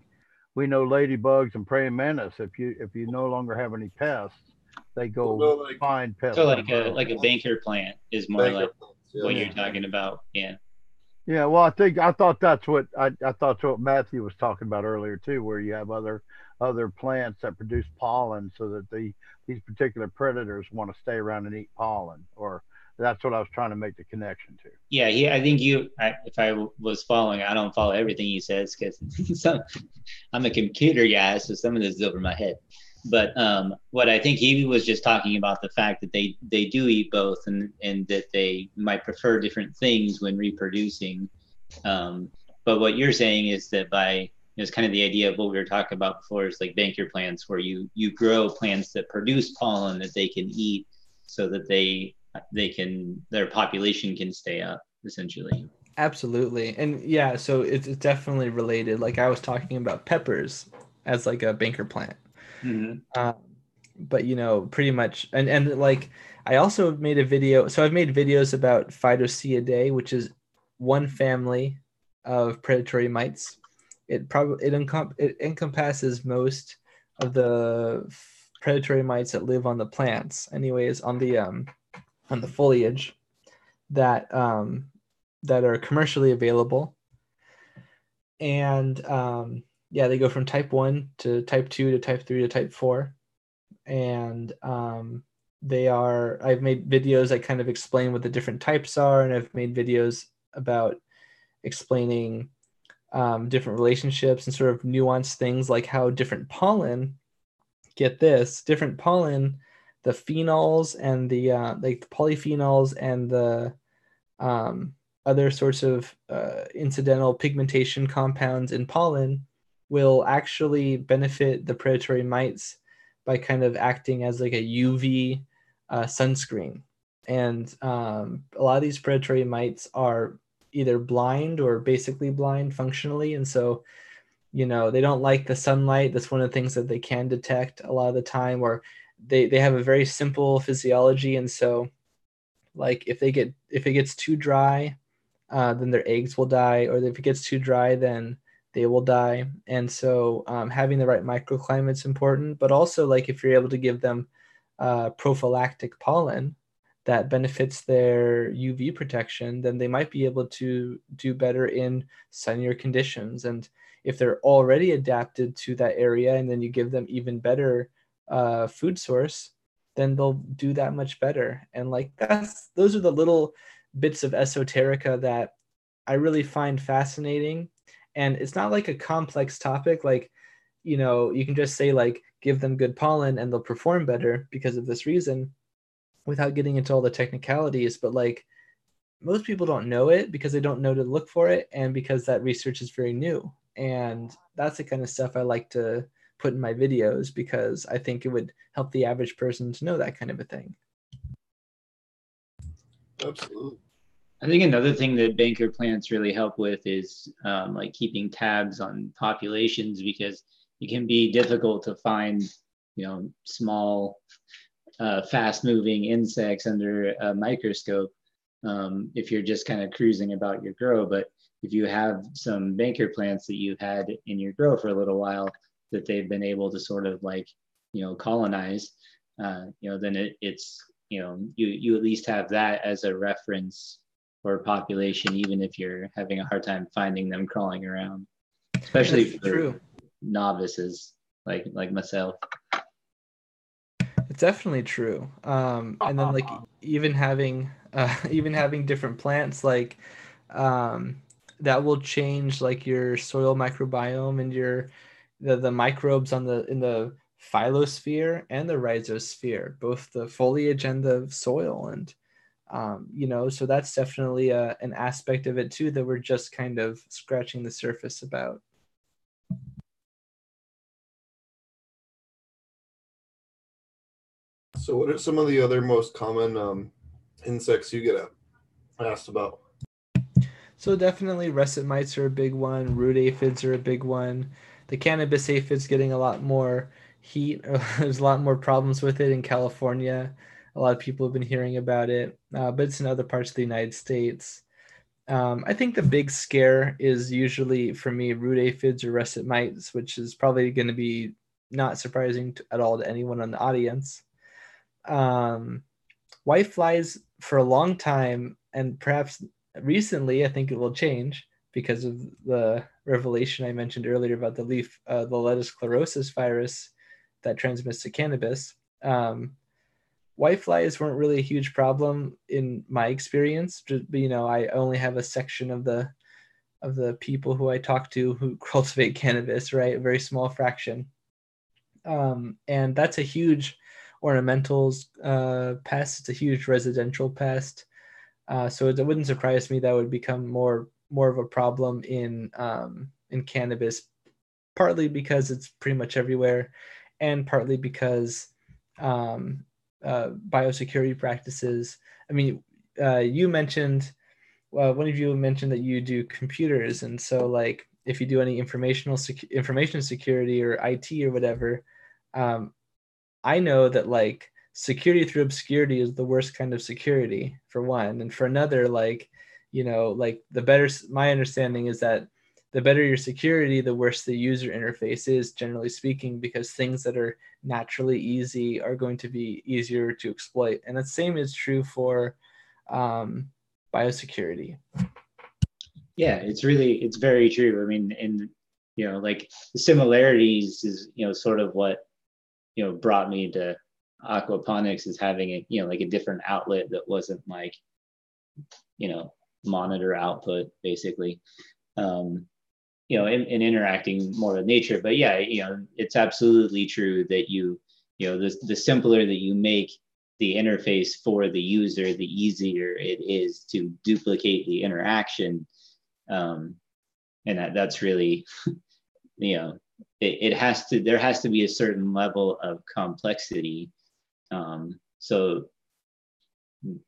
we know ladybugs and praying mantis. If you if you no longer have any pests, they go well, like, find pests. So like a like a banker plant is more banker like plants, yeah. what you're talking about. Yeah. Yeah, well, I think I thought that's what I, I thought what Matthew was talking about earlier too, where you have other other plants that produce pollen, so that the these particular predators want to stay around and eat pollen, or that's what I was trying to make the connection to. Yeah, yeah. I think you. I, if I was following, I don't follow everything he says because [laughs] I'm a computer guy, so some of this is over my head. But um, what I think he was just talking about the fact that they they do eat both, and and that they might prefer different things when reproducing. Um, but what you're saying is that by it's kind of the idea of what we were talking about before is like banker plants where you you grow plants that produce pollen that they can eat so that they they can their population can stay up essentially. Absolutely. And yeah so it's, it's definitely related. Like i was talking about peppers as like a banker plant mm-hmm. um, but you know pretty much and and like i also made a video so i've made videos about Phytoseiidae which is one family of predatory mites it probably it, encom- it encompasses most of the predatory mites that live on the plants anyways on the um on the foliage that um that are commercially available and um yeah they go from type 1 to type 2 to type 3 to type 4 and um they are i've made videos that kind of explain what the different types are and i've made videos about explaining um, different relationships and sort of nuanced things like how different pollen get this different pollen the phenols and the uh, like the polyphenols and the um, other sorts of uh, incidental pigmentation compounds in pollen will actually benefit the predatory mites by kind of acting as like a UV uh, sunscreen. And um, a lot of these predatory mites are either blind or basically blind functionally. And so you know they don't like the sunlight. That's one of the things that they can detect a lot of the time or they, they have a very simple physiology. And so Like if they get if it gets too dry, uh, then their eggs will die, or if it gets too dry, then they will die. And so um, having the right microclimate is important, but also like if you're able to give them uh, prophylactic pollen that benefits their UV protection, then they might be able to do better in sunnier conditions. And if they're already adapted to that area, and then you give them even better uh, food source, then they'll do that much better. And like that's those are the little bits of esoterica that I really find fascinating. And it's not like a complex topic. Like, you know, you can just say like give them good pollen and they'll perform better because of this reason without getting into all the technicalities. But like most people don't know it because they don't know to look for it and because that research is very new. And that's the kind of stuff I like to put in my videos because I think it would help the average person to know that kind of a thing. Absolutely. I think another thing that banker plants really help with is um, like keeping tabs on populations because it can be difficult to find, you know, small, uh, fast-moving insects under a microscope um, if you're just kind of cruising about your grow. But if you have some banker plants that you've had in your grow for a little while, that they've been able to sort of like you know colonize uh, you know then it, it's you know you you at least have that as a reference for population even if you're having a hard time finding them crawling around especially That's for true. novices like like myself it's definitely true um and then like even having [laughs] uh even having different plants like um that will change like your soil microbiome and your the, the microbes on the in the phyllosphere and the rhizosphere, both the foliage and the soil. And, um, you know, so that's definitely a, an aspect of it too that we're just kind of scratching the surface about. So, what are some of the other most common um, insects you get asked about? So, definitely russet mites are a big one, root aphids are a big one the cannabis aphid's getting a lot more heat. [laughs] There's a lot more problems with it in California. A lot of people have been hearing about it, uh, but it's in other parts of the United States. Um, I think the big scare is usually for me root aphids or russet mites, which is probably going to be not surprising to, at all to anyone in the audience. Um, white flies for a long time, and perhaps recently, I think it will change because of the revelation I mentioned earlier about the leaf, uh, the lettuce chlorosis virus that transmits to cannabis. Um, whiteflies weren't really a huge problem in my experience. Just, you know, I only have a section of the of the people who I talk to who [laughs] cultivate cannabis, right? A very small fraction. Um, and that's a huge ornamentals uh, pest. It's a huge residential pest. Uh, so it, it wouldn't surprise me that would become more more of a problem in um, in cannabis, partly because it's pretty much everywhere, and partly because um, uh, biosecurity practices. I mean, uh, you mentioned one of you mentioned that you do computers, and so like if you do any informational sec- information security or IT or whatever, um, I know that like security through obscurity is the worst kind of security for one, and for another, like you know like the better my understanding is that the better your security the worse the user interface is generally speaking because things that are naturally easy are going to be easier to exploit. And the same is true for um, biosecurity. Yeah it's really it's very true. I mean and you know like similarities is you know sort of what you know brought me to aquaponics is having a you know like a different outlet that wasn't like you know monitor output basically. Um, you know and, interacting more with nature. But yeah you know it's absolutely true that you you know the, the simpler that you make the interface for the user the easier it is to duplicate the interaction. Um, and that, that's really [laughs] you know it, it has to there has to be a certain level of complexity. Um, so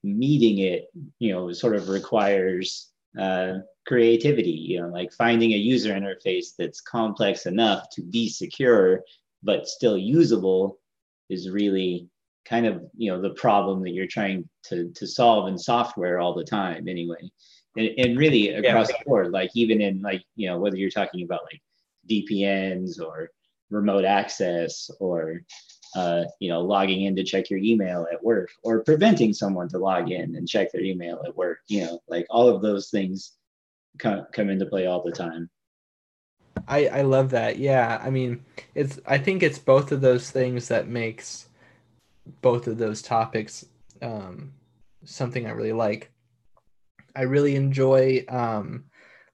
meeting it, you know, sort of requires uh, creativity, you know, like finding a user interface that's complex enough to be secure, but still usable is really kind of you know the problem that you're trying to to solve in software all the time anyway and, and really across yeah. the board like even in like you know whether you're talking about like vpns or remote access or uh, you know logging in to check your email at work or preventing someone to log in and check their email at work you know like all of those things come, come into play all the time I, I love that. Yeah. I mean, it's I think it's both of those things that makes both of those topics um, something I really like. I really enjoy um,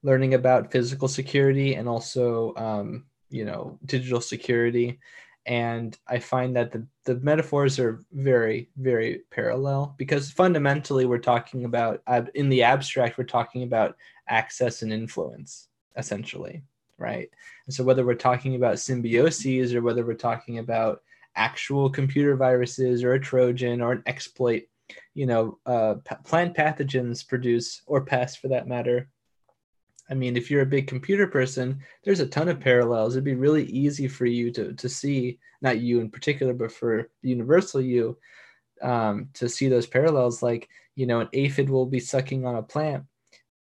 learning about physical security and also um, you know digital security and i find that the, the metaphors are very very parallel because fundamentally we're talking about in the abstract we're talking about access and influence essentially right? And so whether we're talking about symbioses or whether we're talking about actual computer viruses or a Trojan or an exploit, you know, uh, plant pathogens produce, or pests for that matter. I mean, if you're a big computer person, there's a ton of parallels. It'd be really easy for you to, to see, not you in particular, but for the universal you, um, to see those parallels. Like, you know, an aphid will be sucking on a plant.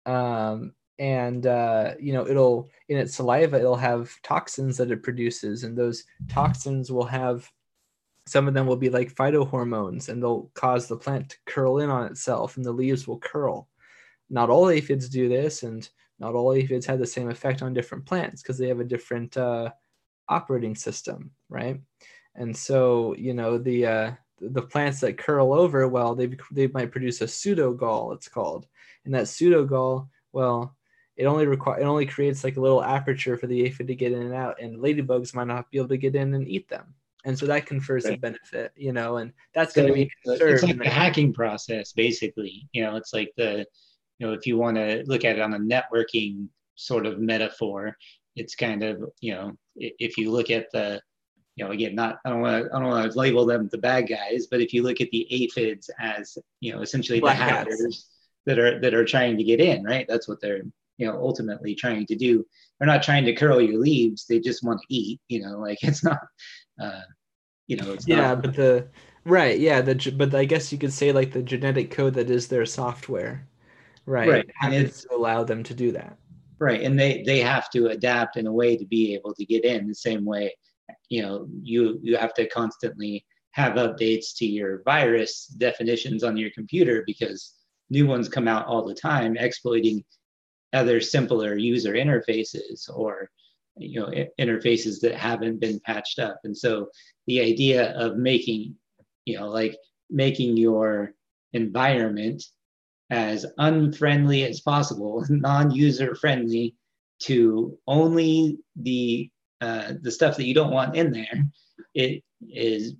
Um, and uh, you know it'll in its saliva it'll have toxins that it produces and those toxins will have some of them will be like phytohormones and they'll cause the plant to curl in on itself and the leaves will curl not all aphids do this and not all aphids have the same effect on different plants because they have a different uh, operating system right and so you know the uh, the plants that curl over well they they might produce a pseudo gall, it's called and that pseudo gall, well it only require it only creates like a little aperture for the aphid to get in and out, and ladybugs might not be able to get in and eat them. And so that confers right. a benefit, you know, and that's so going to be It's like the hacking process, basically. You know, it's like the, you know, if you want to look at it on a networking sort of metaphor, it's kind of, you know, if you look at the, you know, again, not I don't want to I don't want to label them the bad guys, but if you look at the aphids as, you know, essentially Black the hackers hats. that are that are trying to get in, right? That's what they're you know ultimately trying to do they're not trying to curl your leaves they just want to eat you know like [laughs] it's not uh you know it's yeah not, but the right yeah the but i guess you could say like the genetic code that is their software right. Right. And it's to allow them to do that. Right. And they they have to adapt in a way to be able to get in the same way you know you you have to constantly have updates to your virus definitions on your computer because new ones come out all the time exploiting other simpler user interfaces or you know interfaces that haven't been patched up. And so the idea of making you know like making your environment as unfriendly as possible [laughs] non-user friendly to only the uh, the stuff that you don't want in there it is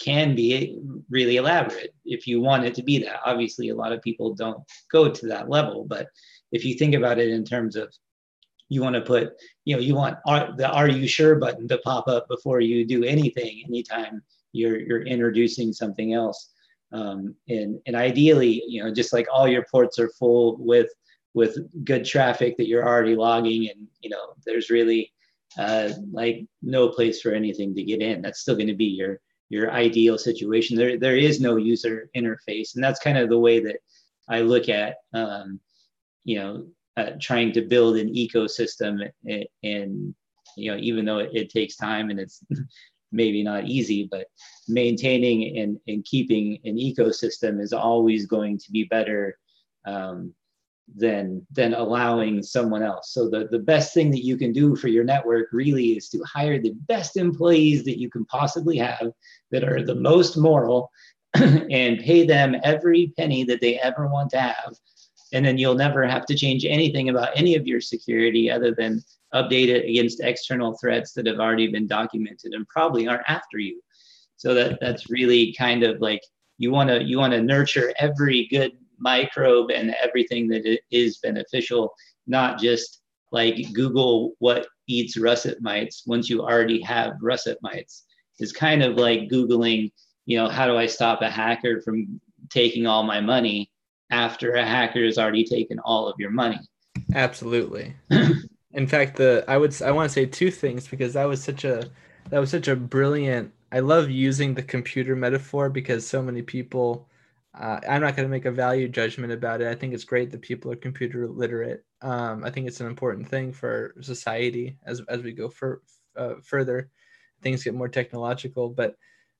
can be really elaborate if you want it to be that obviously a lot of people don't go to that level but if you think about it in terms of you want to put, you know, you want are, the "Are you sure?" button to pop up before you do anything. Anytime you're you're introducing something else, um, and and ideally, you know, just like all your ports are full with with good traffic that you're already logging, and you know, there's really uh, like no place for anything to get in. That's still going to be your your ideal situation. There there is no user interface, and that's kind of the way that I look at um, you know uh, trying to build an ecosystem and, and you know even though it, it, takes time and it's maybe not easy but maintaining and, and keeping an ecosystem is always going to be better um, than than allowing someone else. So the, the best thing that you can do for your network really is to hire the best employees that you can possibly have that are the most moral [clears throat] and pay them every penny that they ever want to have and then you'll never have to change anything about any of your security other than update it against external threats that have already been documented and probably aren't after you. So that that's really kind of like you want to you want to nurture every good microbe and everything that is beneficial not just like google what eats russet mites once you already have russet mites. Is kind of like googling you know how do i stop a hacker from taking all my money after a hacker has already taken all of your money. Absolutely. [laughs] In fact, the I would I want to say two things because that was such a that was such a brilliant I love using the computer metaphor because so many people. Uh, I'm not going to make a value judgment about it. I think it's great that people are computer literate. Um, I think it's an important thing for society as as we go for, uh, further. Things get more technological, but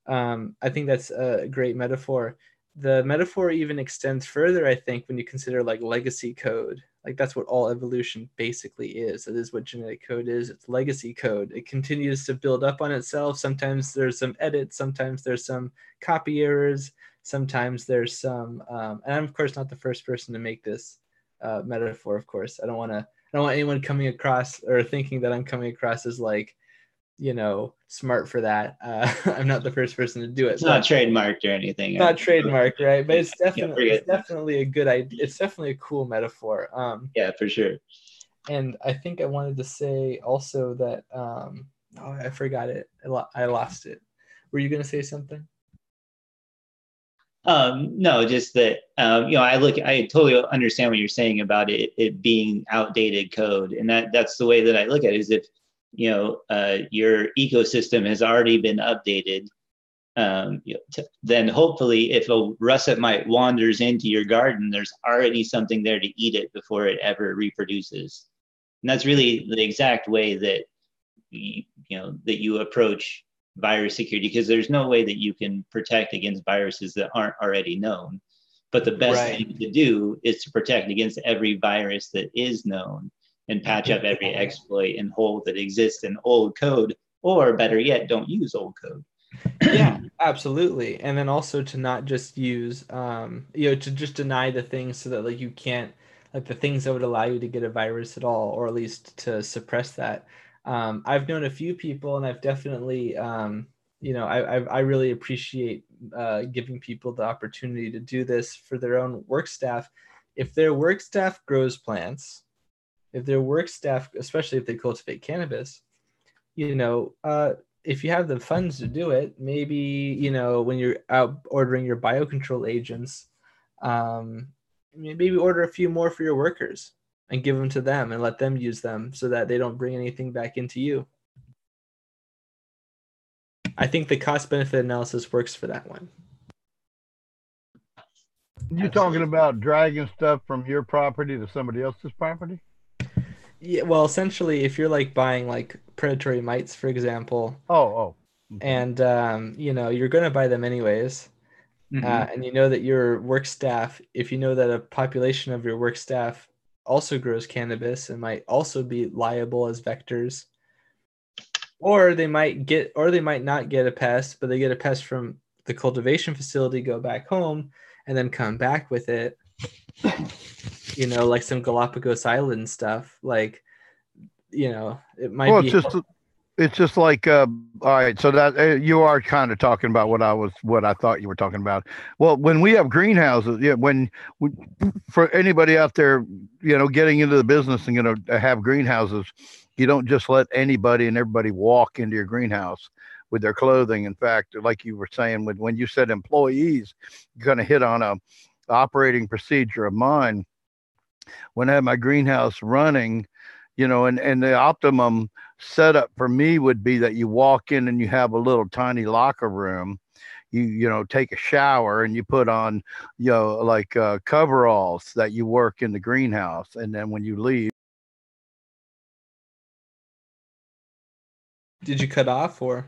um, I think that's a great metaphor. The metaphor even extends further, I think, when you consider like legacy code. Like that's what all evolution basically is. that is what genetic code is. It's legacy code. It continues to build up on itself. Sometimes there's some edits. Sometimes there's some copy errors. Sometimes there's some. Um, and I'm of course not the first person to make this uh, metaphor. Of course, I don't want to. I don't want anyone coming across or thinking that I'm coming across as like you know smart for that. Uh, [laughs] I'm not the first person to do it. It's not trademarked or anything. Not trademarked, right? But it's definitely it's definitely a good idea. It's definitely a cool metaphor. Um, yeah, for sure. And I think I wanted to say also that um, oh, I forgot it. I lost it. Were you going to say something? Um, no, just that um, you know, I look, I totally understand what you're saying about it, it being outdated code, and that that's the way that I look at it. Is if you know uh, your ecosystem has already been updated um, you know, then hopefully if a russet mite wanders into your garden there's already something there to eat it before it ever reproduces. And that's really the exact way that you, you know that you approach virus security because there's no way that you can protect against viruses that aren't already known. But the best right. thing to do is to protect against every virus that is known and patch up every exploit and hole that exists in old code, or better yet, don't use old code. yeah, absolutely. And then also to not just use, um, you know, to just deny the things so that like you can't, like the things that would allow you to get a virus at all, or at least to suppress that. Um, I've known a few people, and I've definitely, um, you know, I, I, I really appreciate uh, giving people the opportunity to do this for their own work staff. If their work staff grows plants, if their work staff, especially if they cultivate cannabis, you know, uh, if you have the funds to do it, maybe you know when you're out ordering your biocontrol agents, um, maybe order a few more for your workers and give them to them and let them use them so that they don't bring anything back into you. I think the cost benefit analysis works for that one. You talking about dragging stuff from your property to somebody else's property? Yeah, well, essentially, if you're like buying like predatory mites, for example. Oh, oh. Mm-hmm. And um, you know you're gonna buy them anyways, mm-hmm. uh, and you know that your work staff, if you know that a population of your work staff also grows cannabis and might also be liable as vectors, or they might get, or they might not get a pest, but they get a pest from the cultivation facility, go back home, and then come back with it you know, like some Galapagos Island stuff. Like, you know, it might well, be. It's just, it's just like, uh, all right. So that uh, you are kind of talking about what I was, what I thought you were talking about. Well, when we have greenhouses, yeah, when we, for anybody out there, you know, getting into the business and going to have greenhouses, you don't just let anybody and everybody walk into your greenhouse with their clothing. In fact, like you were saying, when when you said employees, you're going to hit on a operating procedure of mine when I had my greenhouse running, you know, and, and the optimum setup for me would be that you walk in and you have a little tiny locker room. You, you know, take a shower and you put on, you know, like uh, coveralls that you work in the greenhouse. And then when you leave, Did you cut off or?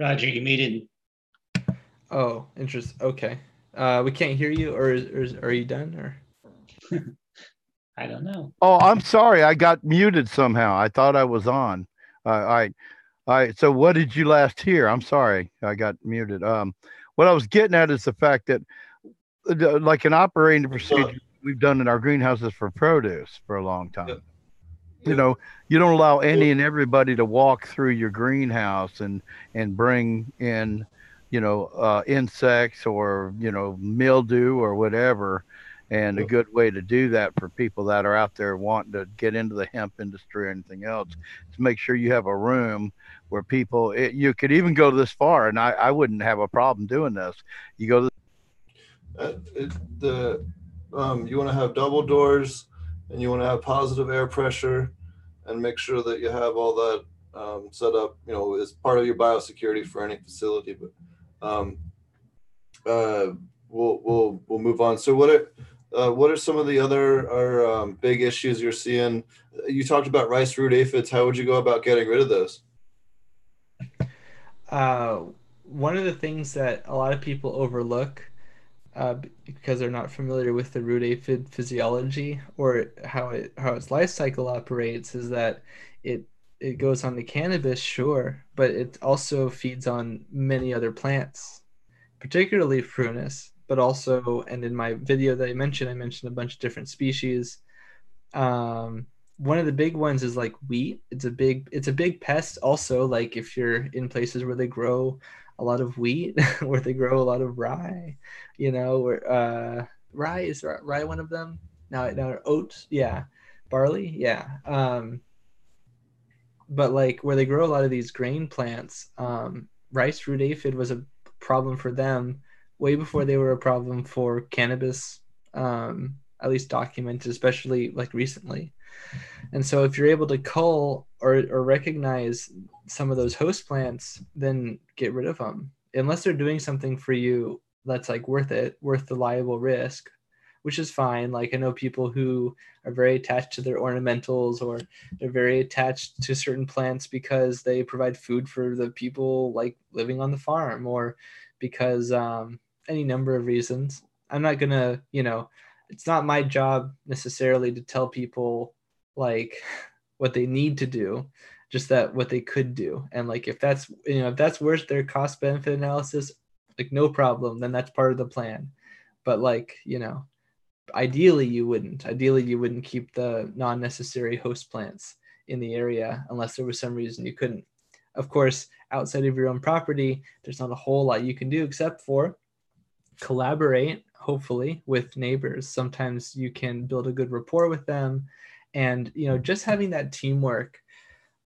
Roger, you muted. Oh, interesting. Okay. Uh, we can't hear you, or, is, or are you done? Or [laughs] I don't know. Oh, I'm sorry. I got muted somehow. I thought I was on. Uh, all right. All right. So, what did you last hear? I'm sorry. I got muted. Um, what I was getting at is the fact that, uh, like an operating procedure we've done in our greenhouses for produce for a long time. You know, you don't allow any and everybody to walk through your greenhouse and and bring in you know, uh, insects or, you know, mildew or whatever. And a good way to do that for people that are out there wanting to get into the hemp industry or anything else is make sure you have a room where people, it, you could even go this far, and I, I wouldn't have a problem doing this. You go to uh, it, the, um, you want to have double doors and you want to have positive air pressure and make sure that you have all that um, set up, you know, as part of your biosecurity for any facility. But um, uh, we'll we'll we'll move on. So what are uh, what are some of the other um, big issues you're seeing? You talked about rice root aphids. How would you go about getting rid of those? Uh, one of the things that a lot of people overlook uh, because they're not familiar with the root aphid physiology or how it how its life cycle operates is that it it goes on the cannabis, sure, but it also feeds on many other plants, particularly Prunus, but also, and in my video that I mentioned, I mentioned a bunch of different species. Um, one of the big ones is like wheat. It's a big, it's a big pest. Also, like if you're in places where they grow a lot of wheat, [laughs] where they grow a lot of rye, you know, where uh, rye is rye one of them. Now, now oats, yeah, barley, yeah. Um, but like where they grow a lot of these grain plants, um, rice root aphid was a problem for them way before they were a problem for cannabis, um, at least documented, especially like recently. And so if you're able to cull or, or recognize some of those host plants, then get rid of them. Unless they're doing something for you that's like worth it, worth the liable risk, which is fine. Like I know people who are very attached to their ornamentals or they're very attached to certain plants because they provide food for the people like living on the farm or because um, any number of reasons. I'm not gonna, you know, it's not my job necessarily to tell people like what they need to do, just that what they could do. And like if that's you know if that's worth their cost benefit analysis, like no problem, then that's part of the plan. But like you know, ideally you wouldn't ideally you wouldn't keep the non-necessary host plants in the area unless there was some reason you couldn't of course outside of your own property there's not a whole lot you can do except for collaborate hopefully with neighbors sometimes you can build a good rapport with them and you know just having that teamwork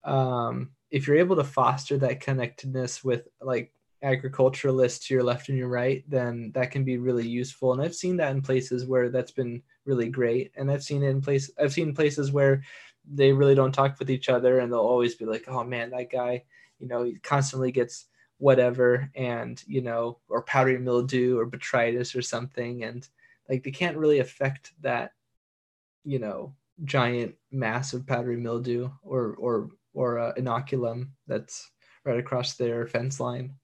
um, if you're able to foster that connectedness with like agriculturalists to your left and your right, then that can be really useful. And I've seen that in places where that's been really great. And I've seen it in place I've seen places where they really don't talk with each other and they'll always be like, oh man, that guy, you know, he constantly gets whatever and you know, or powdery mildew or botrytis or something. And like they can't really affect that, you know, giant mass of powdery mildew or or or uh, inoculum that's right across their fence line.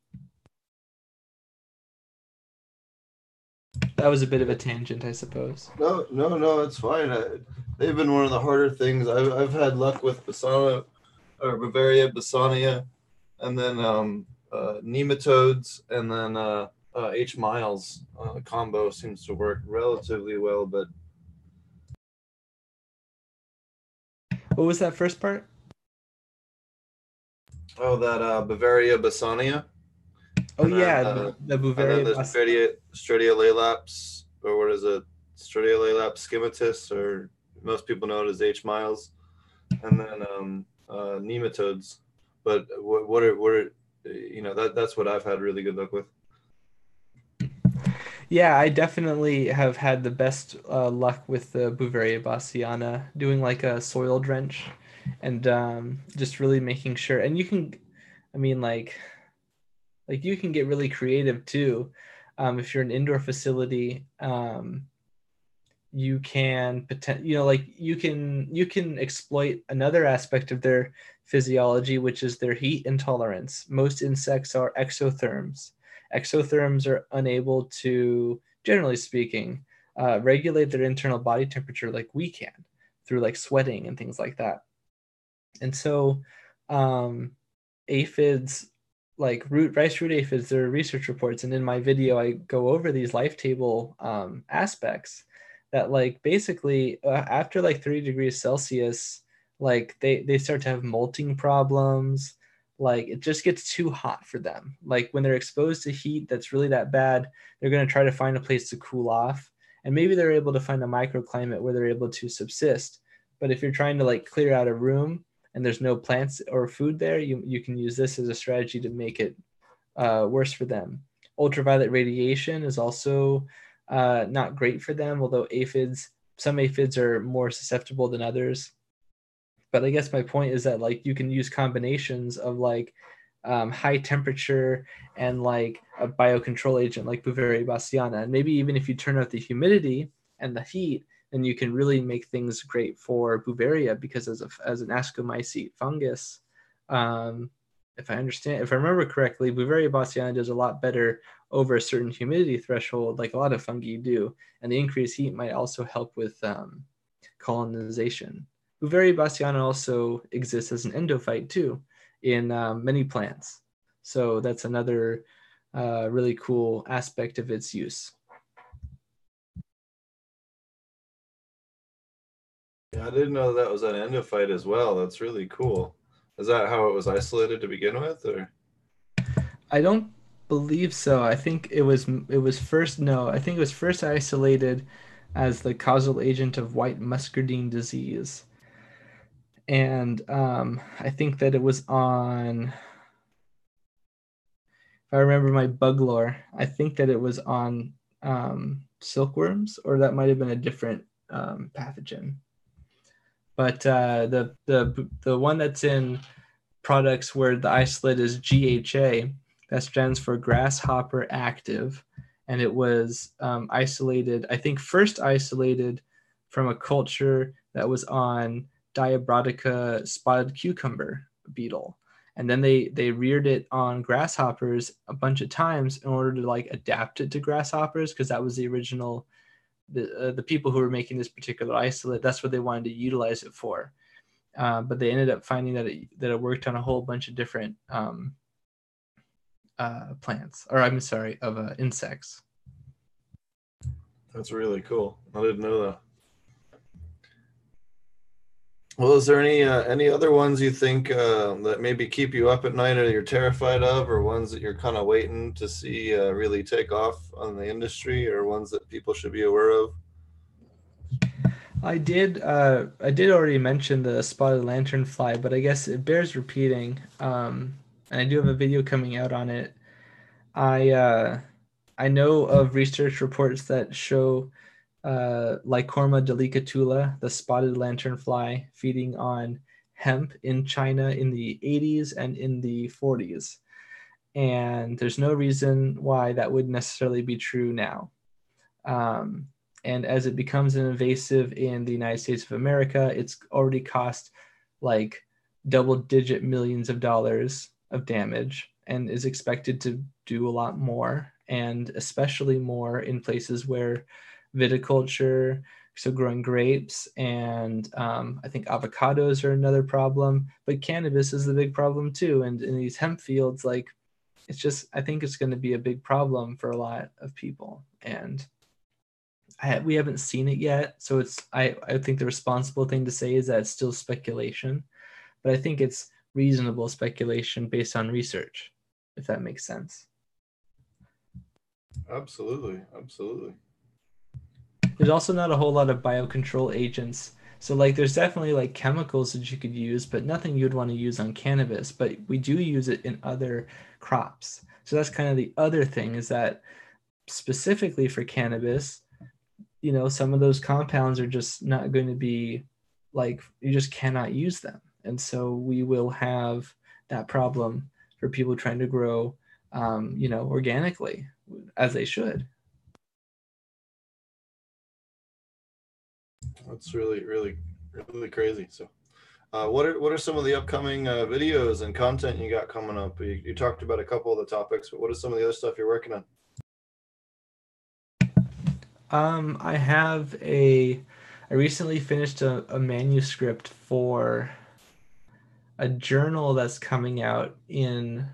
That was a bit of a tangent, I suppose. No, no, no, it's fine. I, they've been one of the harder things. I've, I've had luck with Basana or Bavaria, Basania, and then um, uh, nematodes, and then uh, uh, H. miles uh, combo seems to work relatively well. But what was that first part? Oh, that uh, Bavaria Basania. Oh and yeah, then, uh, the, Bavaria. And then the Stratia, Stratia Leylaps, or what is it? Stratiolaelaps scimitus, or most people know it as H miles, and then um, uh, nematodes. But what, what are what are you know that that's what I've had really good luck with. Yeah, I definitely have had the best uh, luck with the Beauveria bassiana, doing like a soil drench, and um, just really making sure. And you can, I mean, like like you can get really creative too. Um, if you're an indoor facility, um, you can pretend, you know, like you can you can exploit another aspect of their physiology, which is their heat intolerance. Most insects are exotherms. Exotherms are unable to, generally speaking, uh, regulate their internal body temperature like we can through like sweating and things like that. And so, um, aphids like root rice root aphids there are research reports and in my video i go over these life table um, aspects that like basically uh, after like 30 degrees celsius like they they start to have molting problems like it just gets too hot for them like when they're exposed to heat that's really that bad they're going to try to find a place to cool off and maybe they're able to find a microclimate where they're able to subsist but if you're trying to like clear out a room and there's no plants or food there, you, you can use this as a strategy to make it uh, worse for them. Ultraviolet radiation is also uh, not great for them, although aphids, some aphids are more susceptible than others. But I guess my point is that like you can use combinations of like um, high temperature and like a biocontrol agent like Beauveria bassiana. And maybe even if you turn out the humidity and the heat, then you can really make things great for Beauveria because as, a, as an ascomycete fungus, um, if I understand, if I remember correctly, Beauveria bassiana does a lot better over a certain humidity threshold, like a lot of fungi do. And the increased heat might also help with um, colonization. Beauveria bassiana also exists as an endophyte too in uh, many plants. So that's another uh, really cool aspect of its use. Yeah, I didn't know that was an endophyte as well. That's really cool. Is that how it was isolated to begin with, or? I don't believe so. I think it was it was first no. I think it was first isolated as the causal agent of white muscardine disease and um, I think that it was on. If I remember my bug lore, I think that it was on um, silkworms, or that might have been a different um, pathogen. But uh, the the the one that's in products where the isolate is GHA, that stands for grasshopper active, and it was um, isolated. I think first isolated from a culture that was on Diabrotica spotted cucumber beetle. And then they they reared it on grasshoppers a bunch of times in order to like adapt it to grasshoppers because that was the original the uh, the people who were making this particular isolate that's what they wanted to utilize it for. Uh, but they ended up finding that it that it worked on a whole bunch of different um, uh, plants, or I'm sorry, of uh, insects. That's really cool. I didn't know that. Well, is there any uh, any other ones you think uh, that maybe keep you up at night, or you're terrified of, or ones that you're kind of waiting to see uh, really take off on the industry, or ones that people should be aware of? I did uh, I did already mention the spotted lanternfly, but I guess it bears repeating. Um, and I do have a video coming out on it. I uh, I know of research reports that show uh, Lycorma delicatula, the spotted lanternfly, feeding on hemp in China in the 80s and in the 40s. And there's no reason why that would necessarily be true now. Um, and as it becomes an invasive in the United States of America, it's already cost like double digit millions of dollars of damage and is expected to do a lot more, and especially more in places where viticulture, so growing grapes and um, I think avocados are another problem, but cannabis is the big problem too. And in these hemp fields, like it's just I think it's going to be a big problem for a lot of people, and I, we haven't seen it yet. So it's I I think the responsible thing to say is that it's still speculation, but I think it's reasonable speculation based on research, if that makes sense. Absolutely, absolutely there's also not a whole lot of biocontrol agents. So like there's definitely like chemicals that you could use, but nothing you'd want to use on cannabis. But we do use it in other crops. So that's kind of the other thing is that specifically for cannabis, you know, some of those compounds are just not going to be like you just cannot use them. And so we will have that problem for people trying to grow um, you know, organically as they should. That's really, really, really crazy. So, uh, what are what are some of the upcoming uh, videos and content you got coming up? You, you talked about a couple of the topics, but what are some of the other stuff you're working on? Um, I have a. I recently finished a, a manuscript for a journal that's coming out in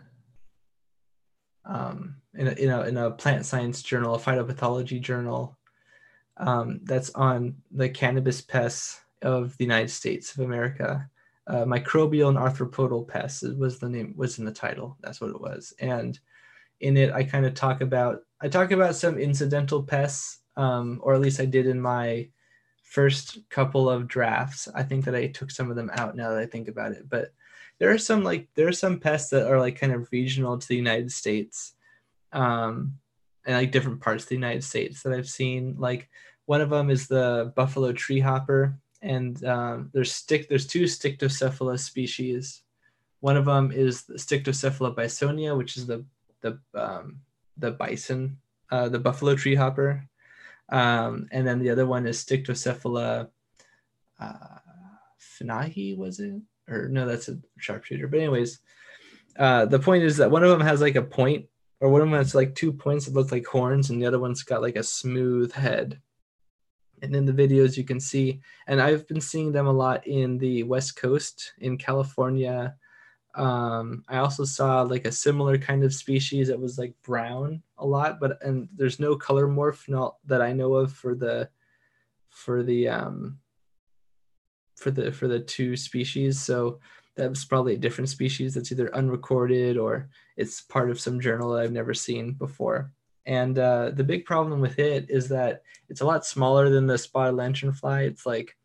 um, in a, in a, in a plant science journal, a phytopathology journal um, that's on the cannabis pests of the United States of America. Uh, microbial and arthropodal pests was the name was in the title. That's what it was. And in it, I kind of talk about I talk about some incidental pests, um, or at least I did in my first couple of drafts. I think that I took some of them out now that I think about it. But there are some like there are some pests that are like kind of regional to the United States. Um, and like different parts of the United States that I've seen. Like one of them is the buffalo tree hopper, and um, there's stick. There's two Stictocephala species. One of them is the Stictocephala bisonia, which is the the um, the bison, uh, the buffalo tree hopper, um, and then the other one is Stictocephala uh, finahi, was it? Or no, that's a sharpshooter. But anyways, uh, the point is that one of them has like a point, or one of them has like two points that look like horns, and the other one's got like a smooth head. And in the videos, you can see, and I've been seeing them a lot in the West Coast, in California. Um, I also saw like a similar kind of species that was like brown a lot, but and there's no color morph not that I know of for the for the um for the for the two species. So that was probably a different species that's either unrecorded or it's part of some journal that I've never seen before. And uh, the big problem with it is that it's a lot smaller than the spotted lanternfly. It's like,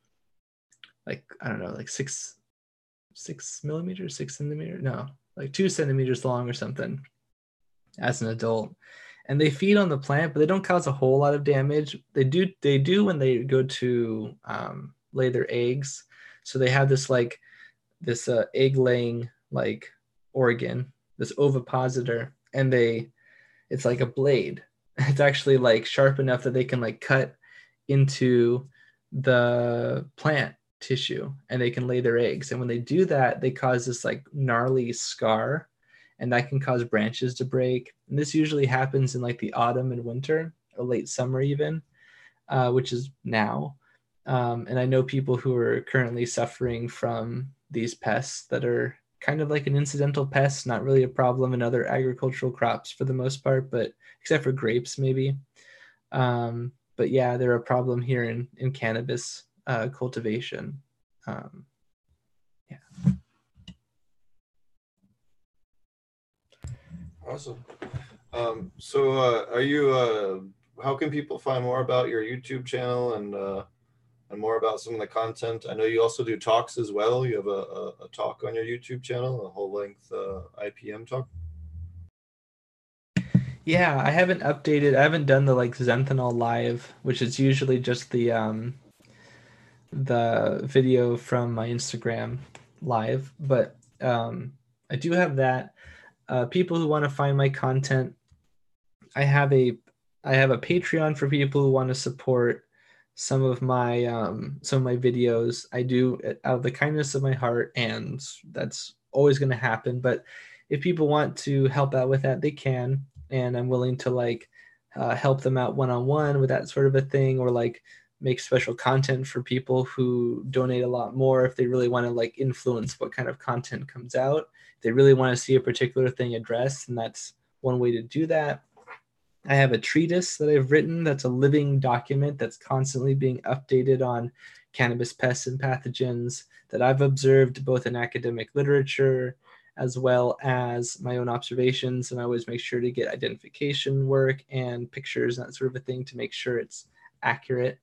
like I don't know, like six, six millimeters, six centimeters, no, like two centimeters long or something, as an adult. And they feed on the plant, but they don't cause a whole lot of damage. They do, they do when they go to um, lay their eggs. So they have this like this uh, egg laying like organ, this ovipositor, and they it's like a blade. [laughs] It's actually like sharp enough that they can like cut into the plant tissue and they can lay their eggs. And when they do that, they cause this like gnarly scar and that can cause branches to break. And this usually happens in like the autumn and winter or late summer, even, uh, which is now. Um, and I know people who are currently suffering from these pests that are kind of like an incidental pest, not really a problem in other agricultural crops for the most part, but except for grapes maybe. Um, but yeah, they're a problem here in in cannabis uh, cultivation. Um, yeah. Awesome. Um, so, uh, are you? Uh, how can people find more about your YouTube channel and uh, and more about some of the content. I know you also do talks as well. You have a, a, a talk on your YouTube channel, a whole length uh, IPM talk. Yeah, I haven't updated. I haven't done the like Zenthanol live, which is usually just the um the video from my Instagram live, but um I do have that. Uh, people who want to find my content, I have a I have a Patreon for people who want to support some of my um, some of my videos. I do out of the kindness of my heart, and that's always going to happen. But if people want to help out with that, they can, and I'm willing to like uh, help them out one on one with that sort of a thing, or like make special content for people who donate a lot more if they really want to like influence what kind of content comes out. If they really want to see a particular thing addressed, and that's one way to do that. I have a treatise that I've written that's a living document that's constantly being updated on cannabis pests and pathogens that I've observed both in academic literature as well as my own observations. And I always make sure to get identification work and pictures and that sort of a thing to make sure it's accurate.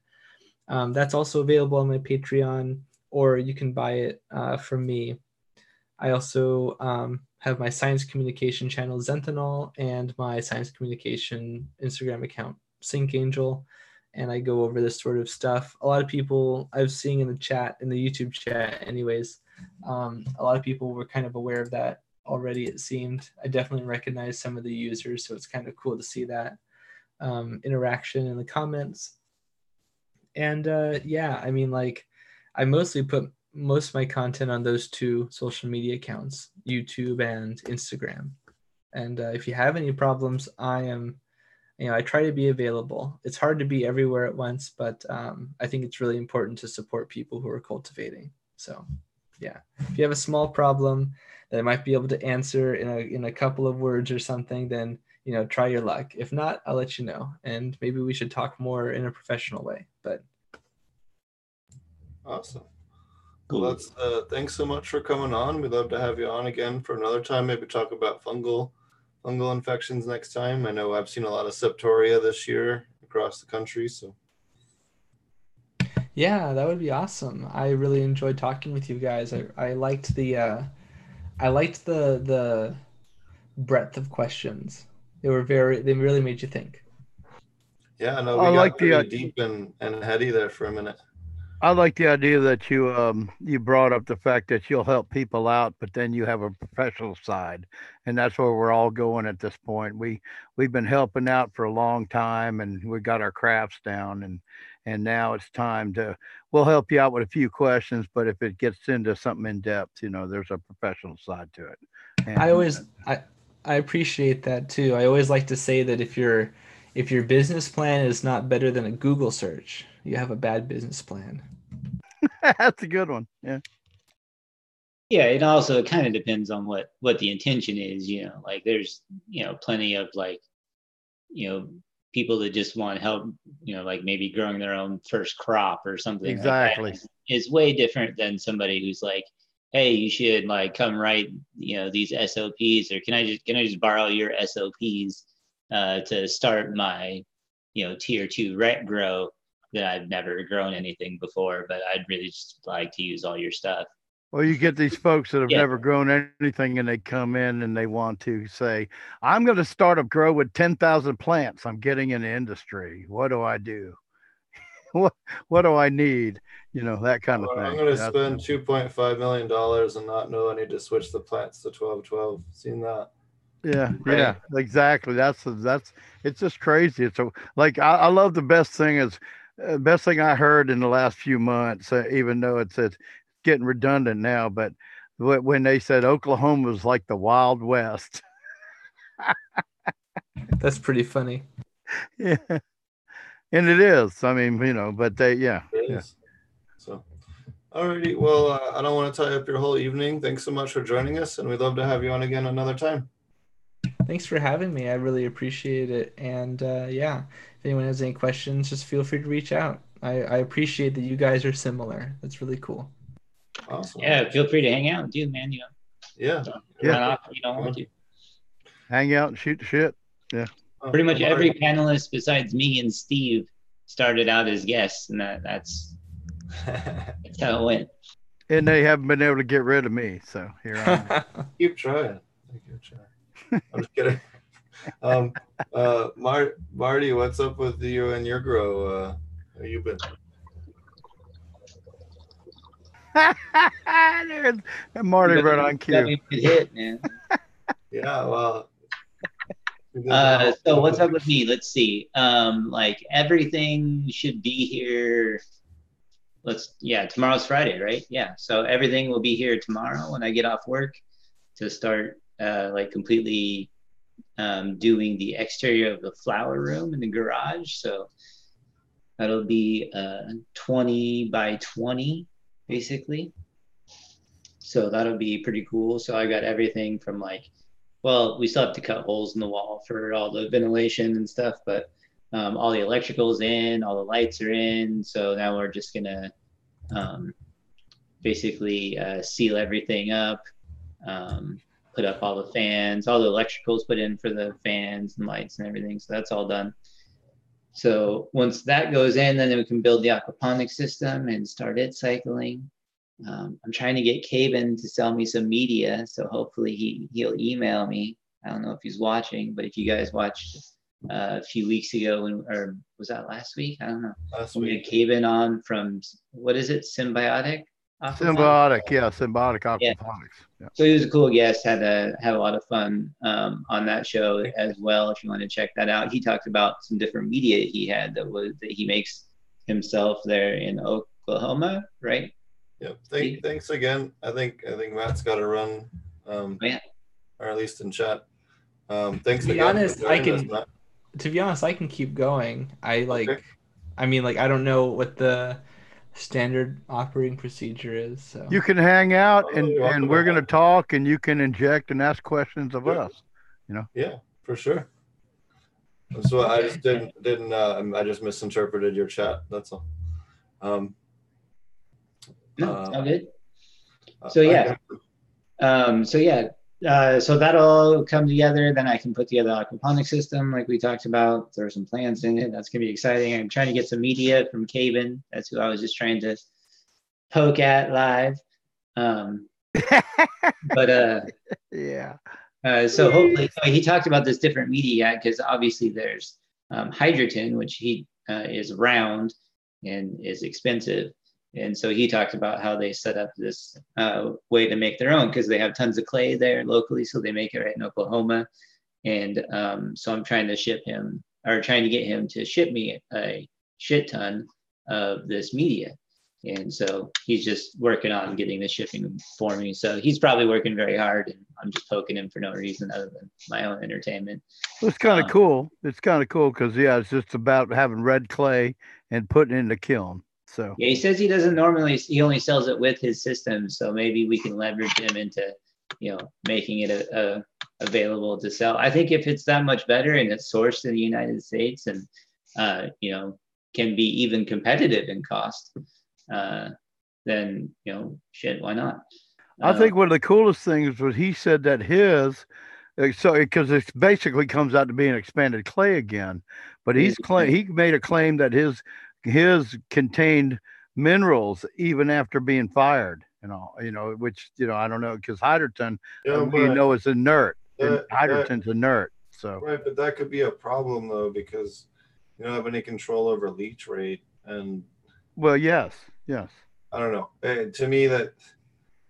Um, that's also available on my Patreon, or you can buy it uh, from me. I also um, have my science communication channel Zenthanol and my science communication Instagram account Sync Angel, and I go over this sort of stuff. A lot of people I was seeing in the chat in the YouTube chat, anyways. Um, a lot of people were kind of aware of that already. It seemed I definitely recognize some of the users, so it's kind of cool to see that um, interaction in the comments. And uh, yeah, I mean, like I mostly put most of my content on those two social media accounts, YouTube and Instagram. And uh, if you have any problems, I am, you know, I try to be available. It's hard to be everywhere at once, but um, I think it's really important to support people who are cultivating. So, yeah, if you have a small problem that I might be able to answer in a in a couple of words or something, then you know, try your luck. If not, I'll let you know, and maybe we should talk more in a professional way. But awesome. Cool. Well, that's uh, thanks so much for coming on. We'd love to have you on again for another time. Maybe talk about fungal fungal infections next time. I know I've seen a lot of septoria this year across the country. So yeah, that would be awesome. I really enjoyed talking with you guys. I, I liked the uh, I liked the the breadth of questions. They were very they really made you think. Yeah, no, we I got like the, uh, deep and, and heady there for a minute. I like the idea that you um you brought up the fact that you'll help people out, but then you have a professional side, and that's where we're all going at this point. We we've been helping out for a long time, and we got our crafts down, and and now it's time to we'll help you out with a few questions, but if it gets into something in depth, you know, there's a professional side to it. And, I always I I appreciate that too. I always like to say that if your if your business plan is not better than a Google search, you have a bad business plan. [laughs] That's a good one. Yeah. Yeah, it also kind of depends on what what the intention is, you know. Like there's, you know, plenty of like, you know, people that just want help, you know, like maybe growing their own first crop or something. Exactly. Like is way different than somebody who's like, hey, you should like come write, you know, these SOPs, or can I just can I just borrow your SOPs uh, to start my, you know, tier two rec grow that I've never grown anything before, but I'd really just like to use all your stuff. Well, you get these folks that have yeah. never grown anything and they come in and they want to say, I'm going to start a grow with 10,000 plants. I'm getting in the industry. What do I do? [laughs] what, what do I need? You know, that kind of well, thing. I'm going to spend $2.5 million and not know I need to switch the plants to 1212. Seen that? Yeah, right. yeah, exactly. That's that's it's just crazy. It's a, like I, I love the best thing is uh, best thing I heard in the last few months, uh, even though it's, it's getting redundant now, but when they said Oklahoma was like the Wild West. [laughs] That's pretty funny. Yeah. And it is. I mean, you know, but they, yeah. yeah. So, alrighty. Well, uh, I don't want to tie up your whole evening. Thanks so much for joining us, and we'd love to have you on again another time. Thanks for having me. I really appreciate it. And uh, yeah, anyone has any questions, just feel free to reach out. I, I appreciate that you guys are similar. That's really cool. Awesome. Yeah, feel free to hang out, dude, man. You know. Yeah. yeah. Off you don't want to. Hang out and shoot the shit. Yeah. Pretty much every panelist besides me and Steve started out as guests, and that that's that's [laughs] how it went. And they haven't been able to get rid of me, so here I am. [laughs] [laughs] Keep trying. Keep trying. I'm just kidding um, uh, Mar- Marty, what's up with you and your grow? Uh, how you been? [laughs] There's Marty right on cue. Hit, man. [laughs] yeah, well. Uh, so what's up with me? Let's see. Um, like everything should be here. Let's yeah, tomorrow's Friday, right? Yeah. So everything will be here tomorrow when I get off work to start uh, like completely um, doing the exterior of the flower room in the garage. So that'll be uh, 20 by 20, basically. So that'll be pretty cool. So I got everything from like, well, we still have to cut holes in the wall for all the ventilation and stuff, but um, all the electricals in, all the lights are in. So now we're just gonna um, basically uh, seal everything up. Um, put up all the fans, all the electricals put in for the fans and lights and everything. So that's all done. So once that goes in, then we can build the aquaponics system and start it cycling. Um, I'm trying to get Caven to sell me some media, so hopefully he he'll email me. I don't know if he's watching, but if you guys watched uh, a few weeks ago, when, or was that last week? I don't know. Last week. We had Caven on from what is it? Symbiotic. Symbiotic, yeah, symbiotic aquaponics. Yeah. yeah. So he was a cool guest. Had a had a lot of fun um, on that show as well. If you want to check that out, he talked about some different media he had that was that he makes himself there in Oklahoma, right? Yeah. Thank, thanks again. I think I think Matt's got to run. Um, oh, yeah. Or at least in chat. Um, thanks to be again. Honest, I can. Us, to be honest, I can keep going. I like. Okay. I mean, like I don't know what the standard operating procedure is. So you can hang out oh, and and we're going to talk, and you can inject and ask questions of us. You know. Yeah, for sure. So I just didn't didn't uh, I just misinterpreted your chat. That's all. Um, no, uh, all good. So yeah. Um, so yeah, uh, so that'll come together. Then I can put together the aquaponic system like we talked about. Are some plans in it. That's gonna be exciting. I'm trying to get some media from Caven. That's who I was just trying to poke at live. Um, [laughs] but uh, yeah. Uh, so hopefully he talked about this different media because obviously there's um, Hydroton, which he uh, is round and is expensive, And so he talked about how they set up this uh, way to make their own because they have tons of clay there locally, so they make it right in Oklahoma. And um, so I'm trying to ship him or trying to get him to ship me a shit ton of this media. And so he's just working on getting the shipping for me. So he's probably working very hard, and I'm just poking him for no reason other than my own entertainment. Well, it's kind of um, cool. It's kind of cool because yeah, it's just about having red clay and putting it in the kiln. So yeah, he says he doesn't normally. He only sells it with his system. So maybe we can leverage him into, you know, making it a, a available to sell. I think if it's that much better and it's sourced in the United States and, uh, you know, can be even competitive in cost uh, then you know, shit, why not? I think uh, one of the coolest things was he said that his, uh, so because it basically comes out to being expanded clay again, but he's claim he made a claim that his his contained minerals even after being fired. You know, you know, which you know I don't know because Hydroton, yeah, we you know, is inert. That, Hydroton's that, inert. So right, but that could be a problem though because you don't have any control over leach rate and. Well, yes, Yes. I don't know. Uh, to me, that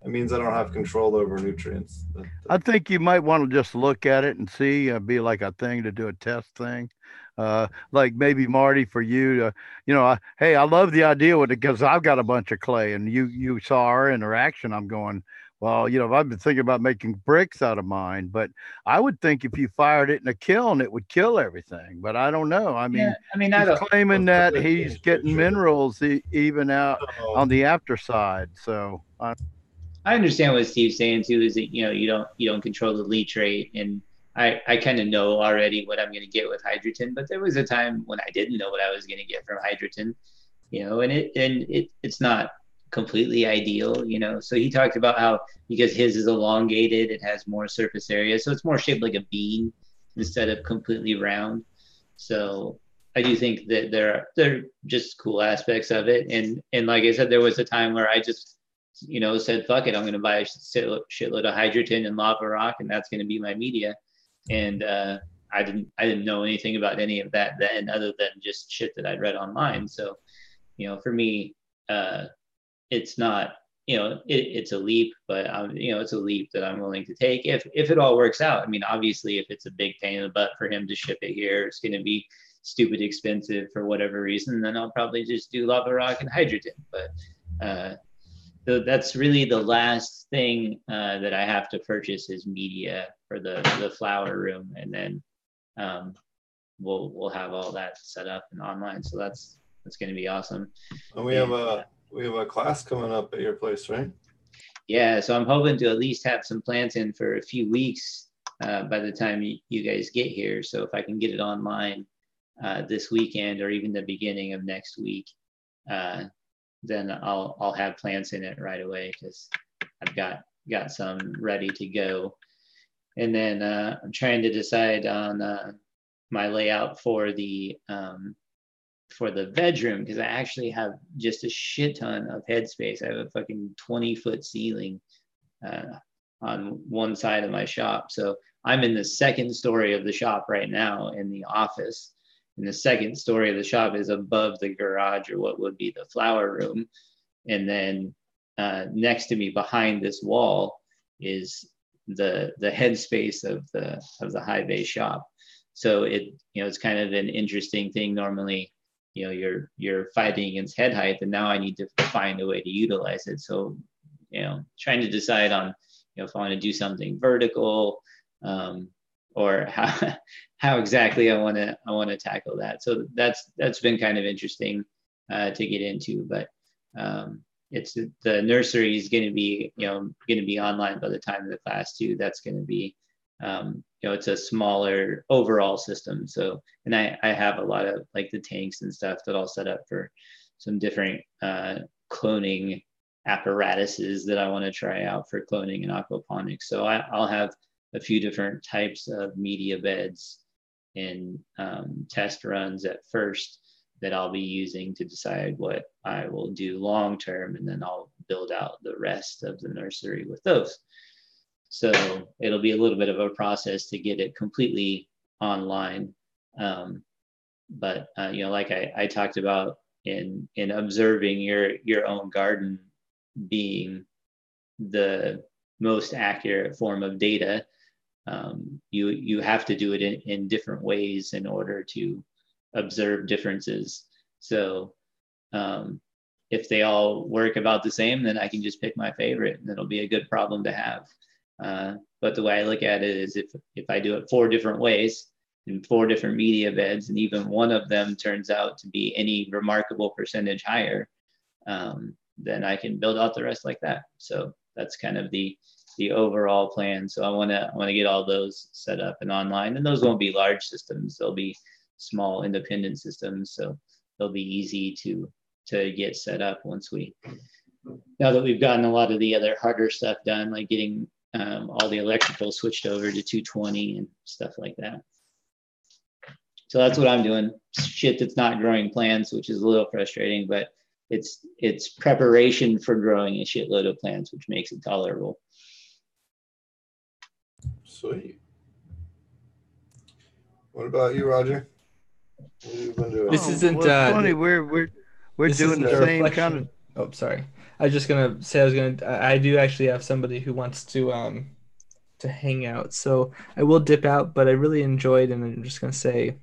it means I don't have control over nutrients. I think you might want to just look at it and see, uh, be like a thing to do a test thing. Uh, like maybe Marty for you to, you know, I, hey, I love the idea with it because I've got a bunch of clay and you, you saw our interaction. I'm going, well, you know, I've been thinking about making bricks out of mine, but I would think if you fired it in a kiln, it would kill everything. But I don't know. I mean, yeah, I mean, he's claiming that he's getting minerals even out oh. on the after side. So I, I understand what Steve's saying too. Is that you know you don't you don't control the leach rate, and I I kind of know already what I'm going to get with Hydroton. But there was a time when I didn't know what I was going to get from Hydroton, you know, and it and it it's not completely ideal, you know. So he talked about how because his is elongated, it has more surface area, so it's more shaped like a bean instead of completely round. So I do think that there are there are just cool aspects of it, and and like I said, there was a time where I just you know said fuck it, I'm going to buy a shitload of hydroton and lava rock, and that's going to be my media, and uh, I didn't I didn't know anything about any of that then, other than just shit that I'd read online. So you know, for me, uh, it's not you know it, it's a leap but um, you know it's a leap that i'm willing to take if if it all works out i mean obviously if it's a big pain in the butt for him to ship it here it's going to be stupid expensive for whatever reason then i'll probably just do lava rock and hydroton but uh, so that's really the last thing uh, that i have to purchase is media for the the flower room and then um, we'll we'll have all that set up and online so that's that's going to be awesome and we and, have a we have a class coming up at your place, right? Yeah, so I'm hoping to at least have some plants in for a few weeks uh, by the time you, you, guys get here. So if I can get it online uh, this weekend or even the beginning of next week, uh, then I'll I'll have plants in it right away because I've got got some ready to go. And then uh, I'm trying to decide on uh, my layout for the um, for the bedroom because I actually have just a shit ton of headspace. I have a fucking 20 foot ceiling uh, on one side of my shop. So I'm in the second story of the shop right now in the office. And the second story of the shop is above the garage or what would be the flower room. And then uh, next to me behind this wall is the the headspace of the of the high bay shop. So it you know it's kind of an interesting thing. Normally you know you're you're fighting against head height and now i need to find a way to utilize it so you know trying to decide on you know if i want to do something vertical um, or how [laughs] how exactly i want to i want to tackle that. So that's that's been kind of interesting uh, to get into but um, it's the nursery is going to be you know going to be online by the time of the class too. That's going to be um, you know it's a smaller overall system. So and i i have a lot of like the tanks and stuff that i'll set up for some different uh, cloning apparatuses that i want to try out for cloning and aquaponics. So I, i'll have a few different types of media beds and um, test runs at first that I'll be using to decide what I will do long term, and then I'll build out the rest of the nursery with those. So it'll be a little bit of a process to get it completely online. Um, but uh, you know, like I, I talked about in in observing your your own garden being the most accurate form of data um, you you have to do it in, in different ways in order to observe differences so um, if they all work about the same then i can just pick my favorite and it'll be a good problem to have uh, but the way i look at it is if if i do it four different ways in four different media beds, and even one of them turns out to be any remarkable percentage higher, um, then I can build out the rest like that. So that's kind of the the overall plan. So I want to I want to get all those set up and online, and those won't be large systems. They'll be small independent systems, so they'll be easy to to get set up once we now that we've gotten a lot of the other harder stuff done, like getting um, all the electrical switched over to 220 and stuff like that. So that's what I'm doing. Shit that's not growing plants, which is a little frustrating, but it's it's preparation for growing a shitload of plants, which makes it tolerable. Sweet. What about you, Roger? This isn't well, uh, funny. We're we're we're doing the same kind of. Oh, sorry. I was just gonna say I was gonna. I do actually have somebody who wants to um to hang out, so I will dip out. But I really enjoyed, and I'm just gonna say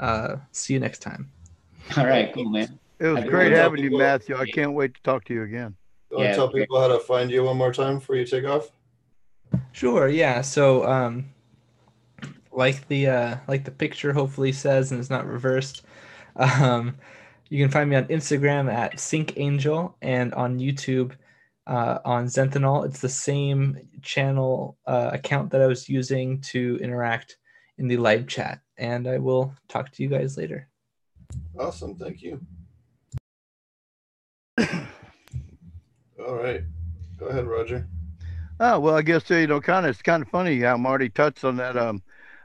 uh, see you next time. All right, cool, man. It was great having you, Matthew. I can't wait to talk to you again. You want to tell people how to find you one more time before you take off? Sure. Yeah. So, um, like the uh, like the picture hopefully says, and it's not reversed. Um, you can find me on Instagram at Sync Angel and on YouTube uh, on Zenthanol. It's the same channel uh, account that I was using to interact in the live chat and I will talk to you guys later. Awesome. Thank you. [clears throat] All right. Go ahead, Roger. Oh well, I guess you know, kind of it's kind of funny how Marty touched on that. Um,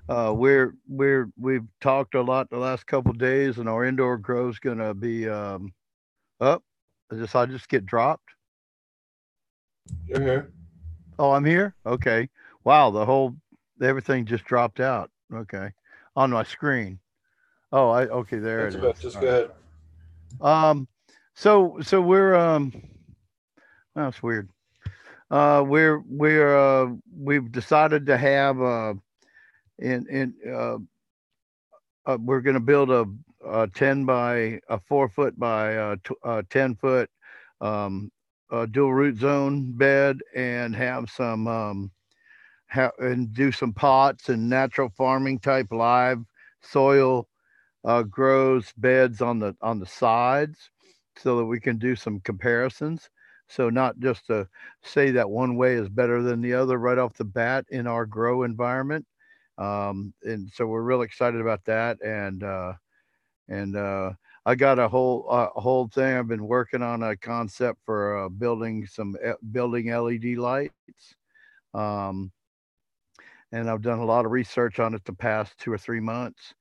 uh, we're we're we've talked a lot the last couple days, and our indoor grow is going to be um, up. I just I just get dropped. You're here. Oh, I'm here. Okay. Wow, the whole everything just dropped out. Okay on my screen. Oh, I okay, there That's it about, is. Just All go right. ahead. Um, so so we're um, that's weird. Uh, we're we're uh, we've decided to have uh, in in uh, uh we're going to build a, a ten by a four foot by a, a ten foot um, dual root zone bed and have some um, ha- and do some pots and natural farming type live soil uh, grows beds on the on the sides so that we can do some comparisons so not just to say that one way is better than the other right off the bat in our grow environment um, and so we're real excited about that and uh, and uh, I got a whole uh, whole thing. I've been working on a concept for uh, building some uh, building LED lights. Um, and I've done a lot of research on it the past two or three months.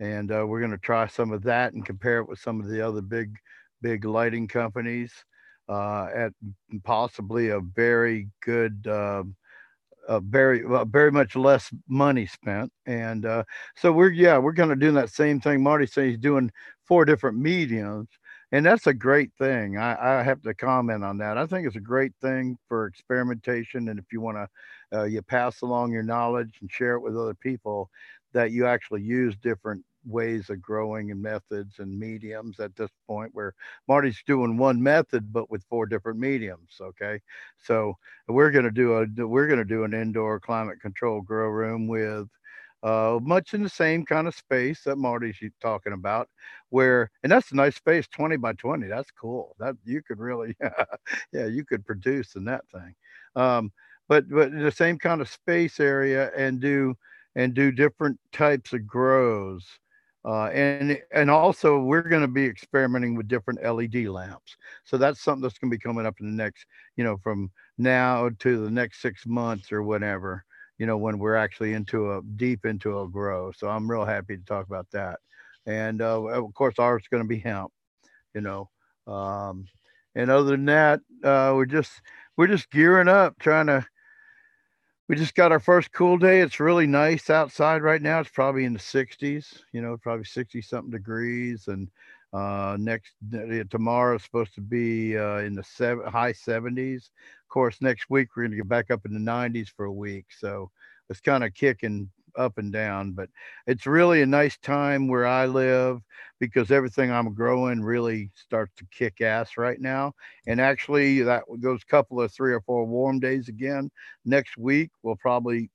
And uh, we're going to try some of that and compare it with some of the other big, big lighting companies uh, at possibly a very good, uh, a very, very much less money spent. And uh, so we're, yeah, we're going to do that same thing. Marty says he's doing four different mediums and that's a great thing. I, I, have to comment on that. I think it's a great thing for experimentation, and if you want to uh, you pass along your knowledge and share it with other people that you actually use different ways of growing and methods and mediums at this point where Marty's doing one method but with four different mediums okay so we're going to do a we're going to do an indoor climate control grow room with uh, much in the same kind of space that Marty's talking about, where and that's a nice space, 20 by 20. That's cool. That you could really, [laughs] yeah, you could produce in that thing. Um, but but the same kind of space area and do and do different types of grows. Uh, and and also we're going to be experimenting with different LED lamps. So that's something that's going to be coming up in the next, you know, from now to the next six months or whatever. You know, when we're actually into a deep into a grow. So I'm real happy to talk about that. And uh, of course, ours is going to be hemp. You know, um, and other than that, uh, we're just we're just gearing up, trying to we just got our first cool day. It's really nice outside right now. It's probably in the 60s, you know, probably 60 something degrees. And Uh, next tomorrow is supposed to be uh, in the seven, high 70s. Of course, next week we're going to get back up in the 90s for a week. So it's kind of kicking up and down, but it's really a nice time where I live because everything I'm growing really starts to kick ass right now. And actually, that those couple of three or four warm days again next week will probably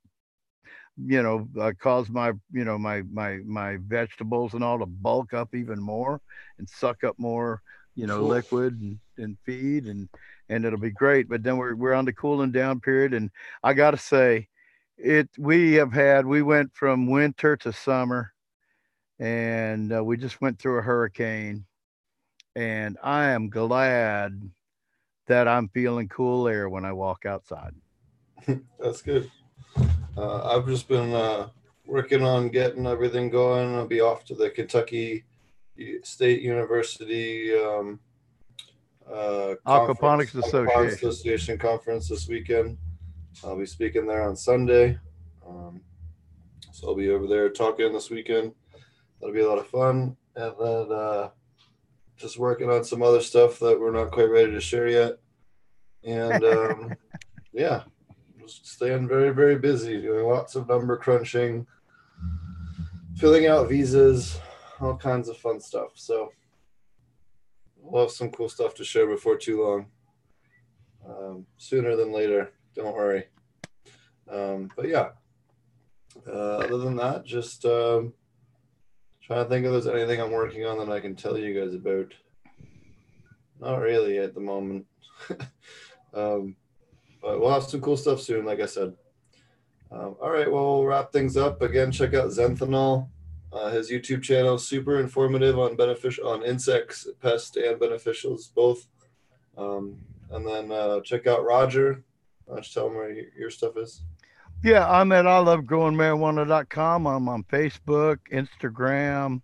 you know uh, cause my you know my my my vegetables and all to bulk up even more and suck up more you know liquid and, and feed and and it'll be great but then we're, we're on the cooling down period and i gotta say it we have had we went from winter to summer and uh, we just went through a hurricane and i am glad that i'm feeling cool air when i walk outside. [laughs] That's good. Uh, i've just been uh, working on getting everything going. I'll be off to the kentucky state university um, uh, aquaponics association. association conference this weekend I'll be speaking there on Sunday. Um, so I'll be over there talking this weekend. That'll be a lot of fun. And then uh, just working on some other stuff that we're not quite ready to share yet. And [laughs] um, yeah, just staying very, very busy, doing lots of number crunching, filling out visas, all kinds of fun stuff. So we'll have some cool stuff to share before too long. Um, sooner than later. Don't worry. Um, but yeah, uh, other than that, just um, trying to think if there's anything I'm working on that I can tell you guys about. Not really at the moment. [laughs] um, but we'll have some cool stuff soon, like I said. Um, all right, well, we'll wrap things up. Again, check out Zenthanol. Uh, his YouTube channel, super informative on beneficial on insects, pests, and beneficials both. Um, and then uh, check out Roger. Why don't you tell them where your stuff is? Yeah, I'm at I love growing marijuana.com. I'm on Facebook, Instagram,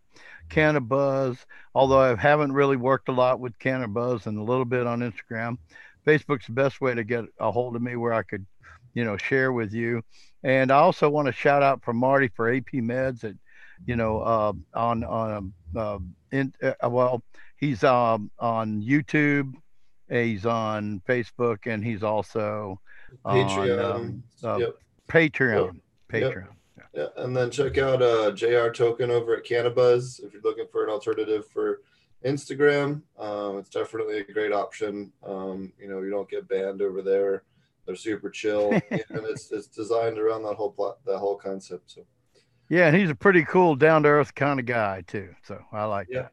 Cannabuzz. Although I haven't really worked a lot with Cannabuzz and a little bit on Instagram. Facebook's the best way to get a hold of me where I could, you know, share with you. And I also want to shout out for Marty for AP Meds that, you know, uh, on on uh, in uh, well, he's um, on YouTube, he's on Facebook, and he's also Patreon. On, um, uh, yep. Patreon. Patreon. Yep. Yeah. yeah. And then check out uh, JR Token over at Cannabuzz if you're looking for an alternative for Instagram. Um, it's definitely a great option. Um, you know, you don't get banned over there. They're super chill, [laughs] and it's it's designed around that whole plot, that whole concept. So. Yeah, and he's a pretty cool, down to earth kind of guy too. So I like yeah.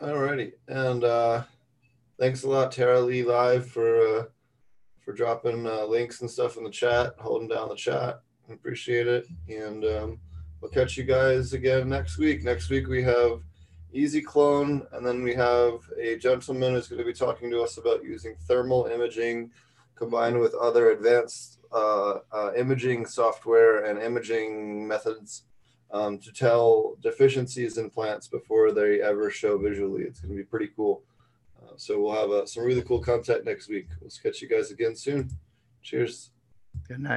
that. Alrighty, and uh, thanks a lot, Tara Lee Live, for uh, for dropping uh, links and stuff in the chat, holding down the chat. Appreciate it. And um, we'll catch you guys again next week. Next week we have EZ-Clone, and then we have a gentleman who's going to be talking to us about using thermal imaging combined with other advanced uh, uh, imaging software and imaging methods um, to tell deficiencies in plants before they ever show visually. It's going to be pretty cool so we'll have uh, some really cool content next week. We'll catch you guys again soon. Cheers. Good night.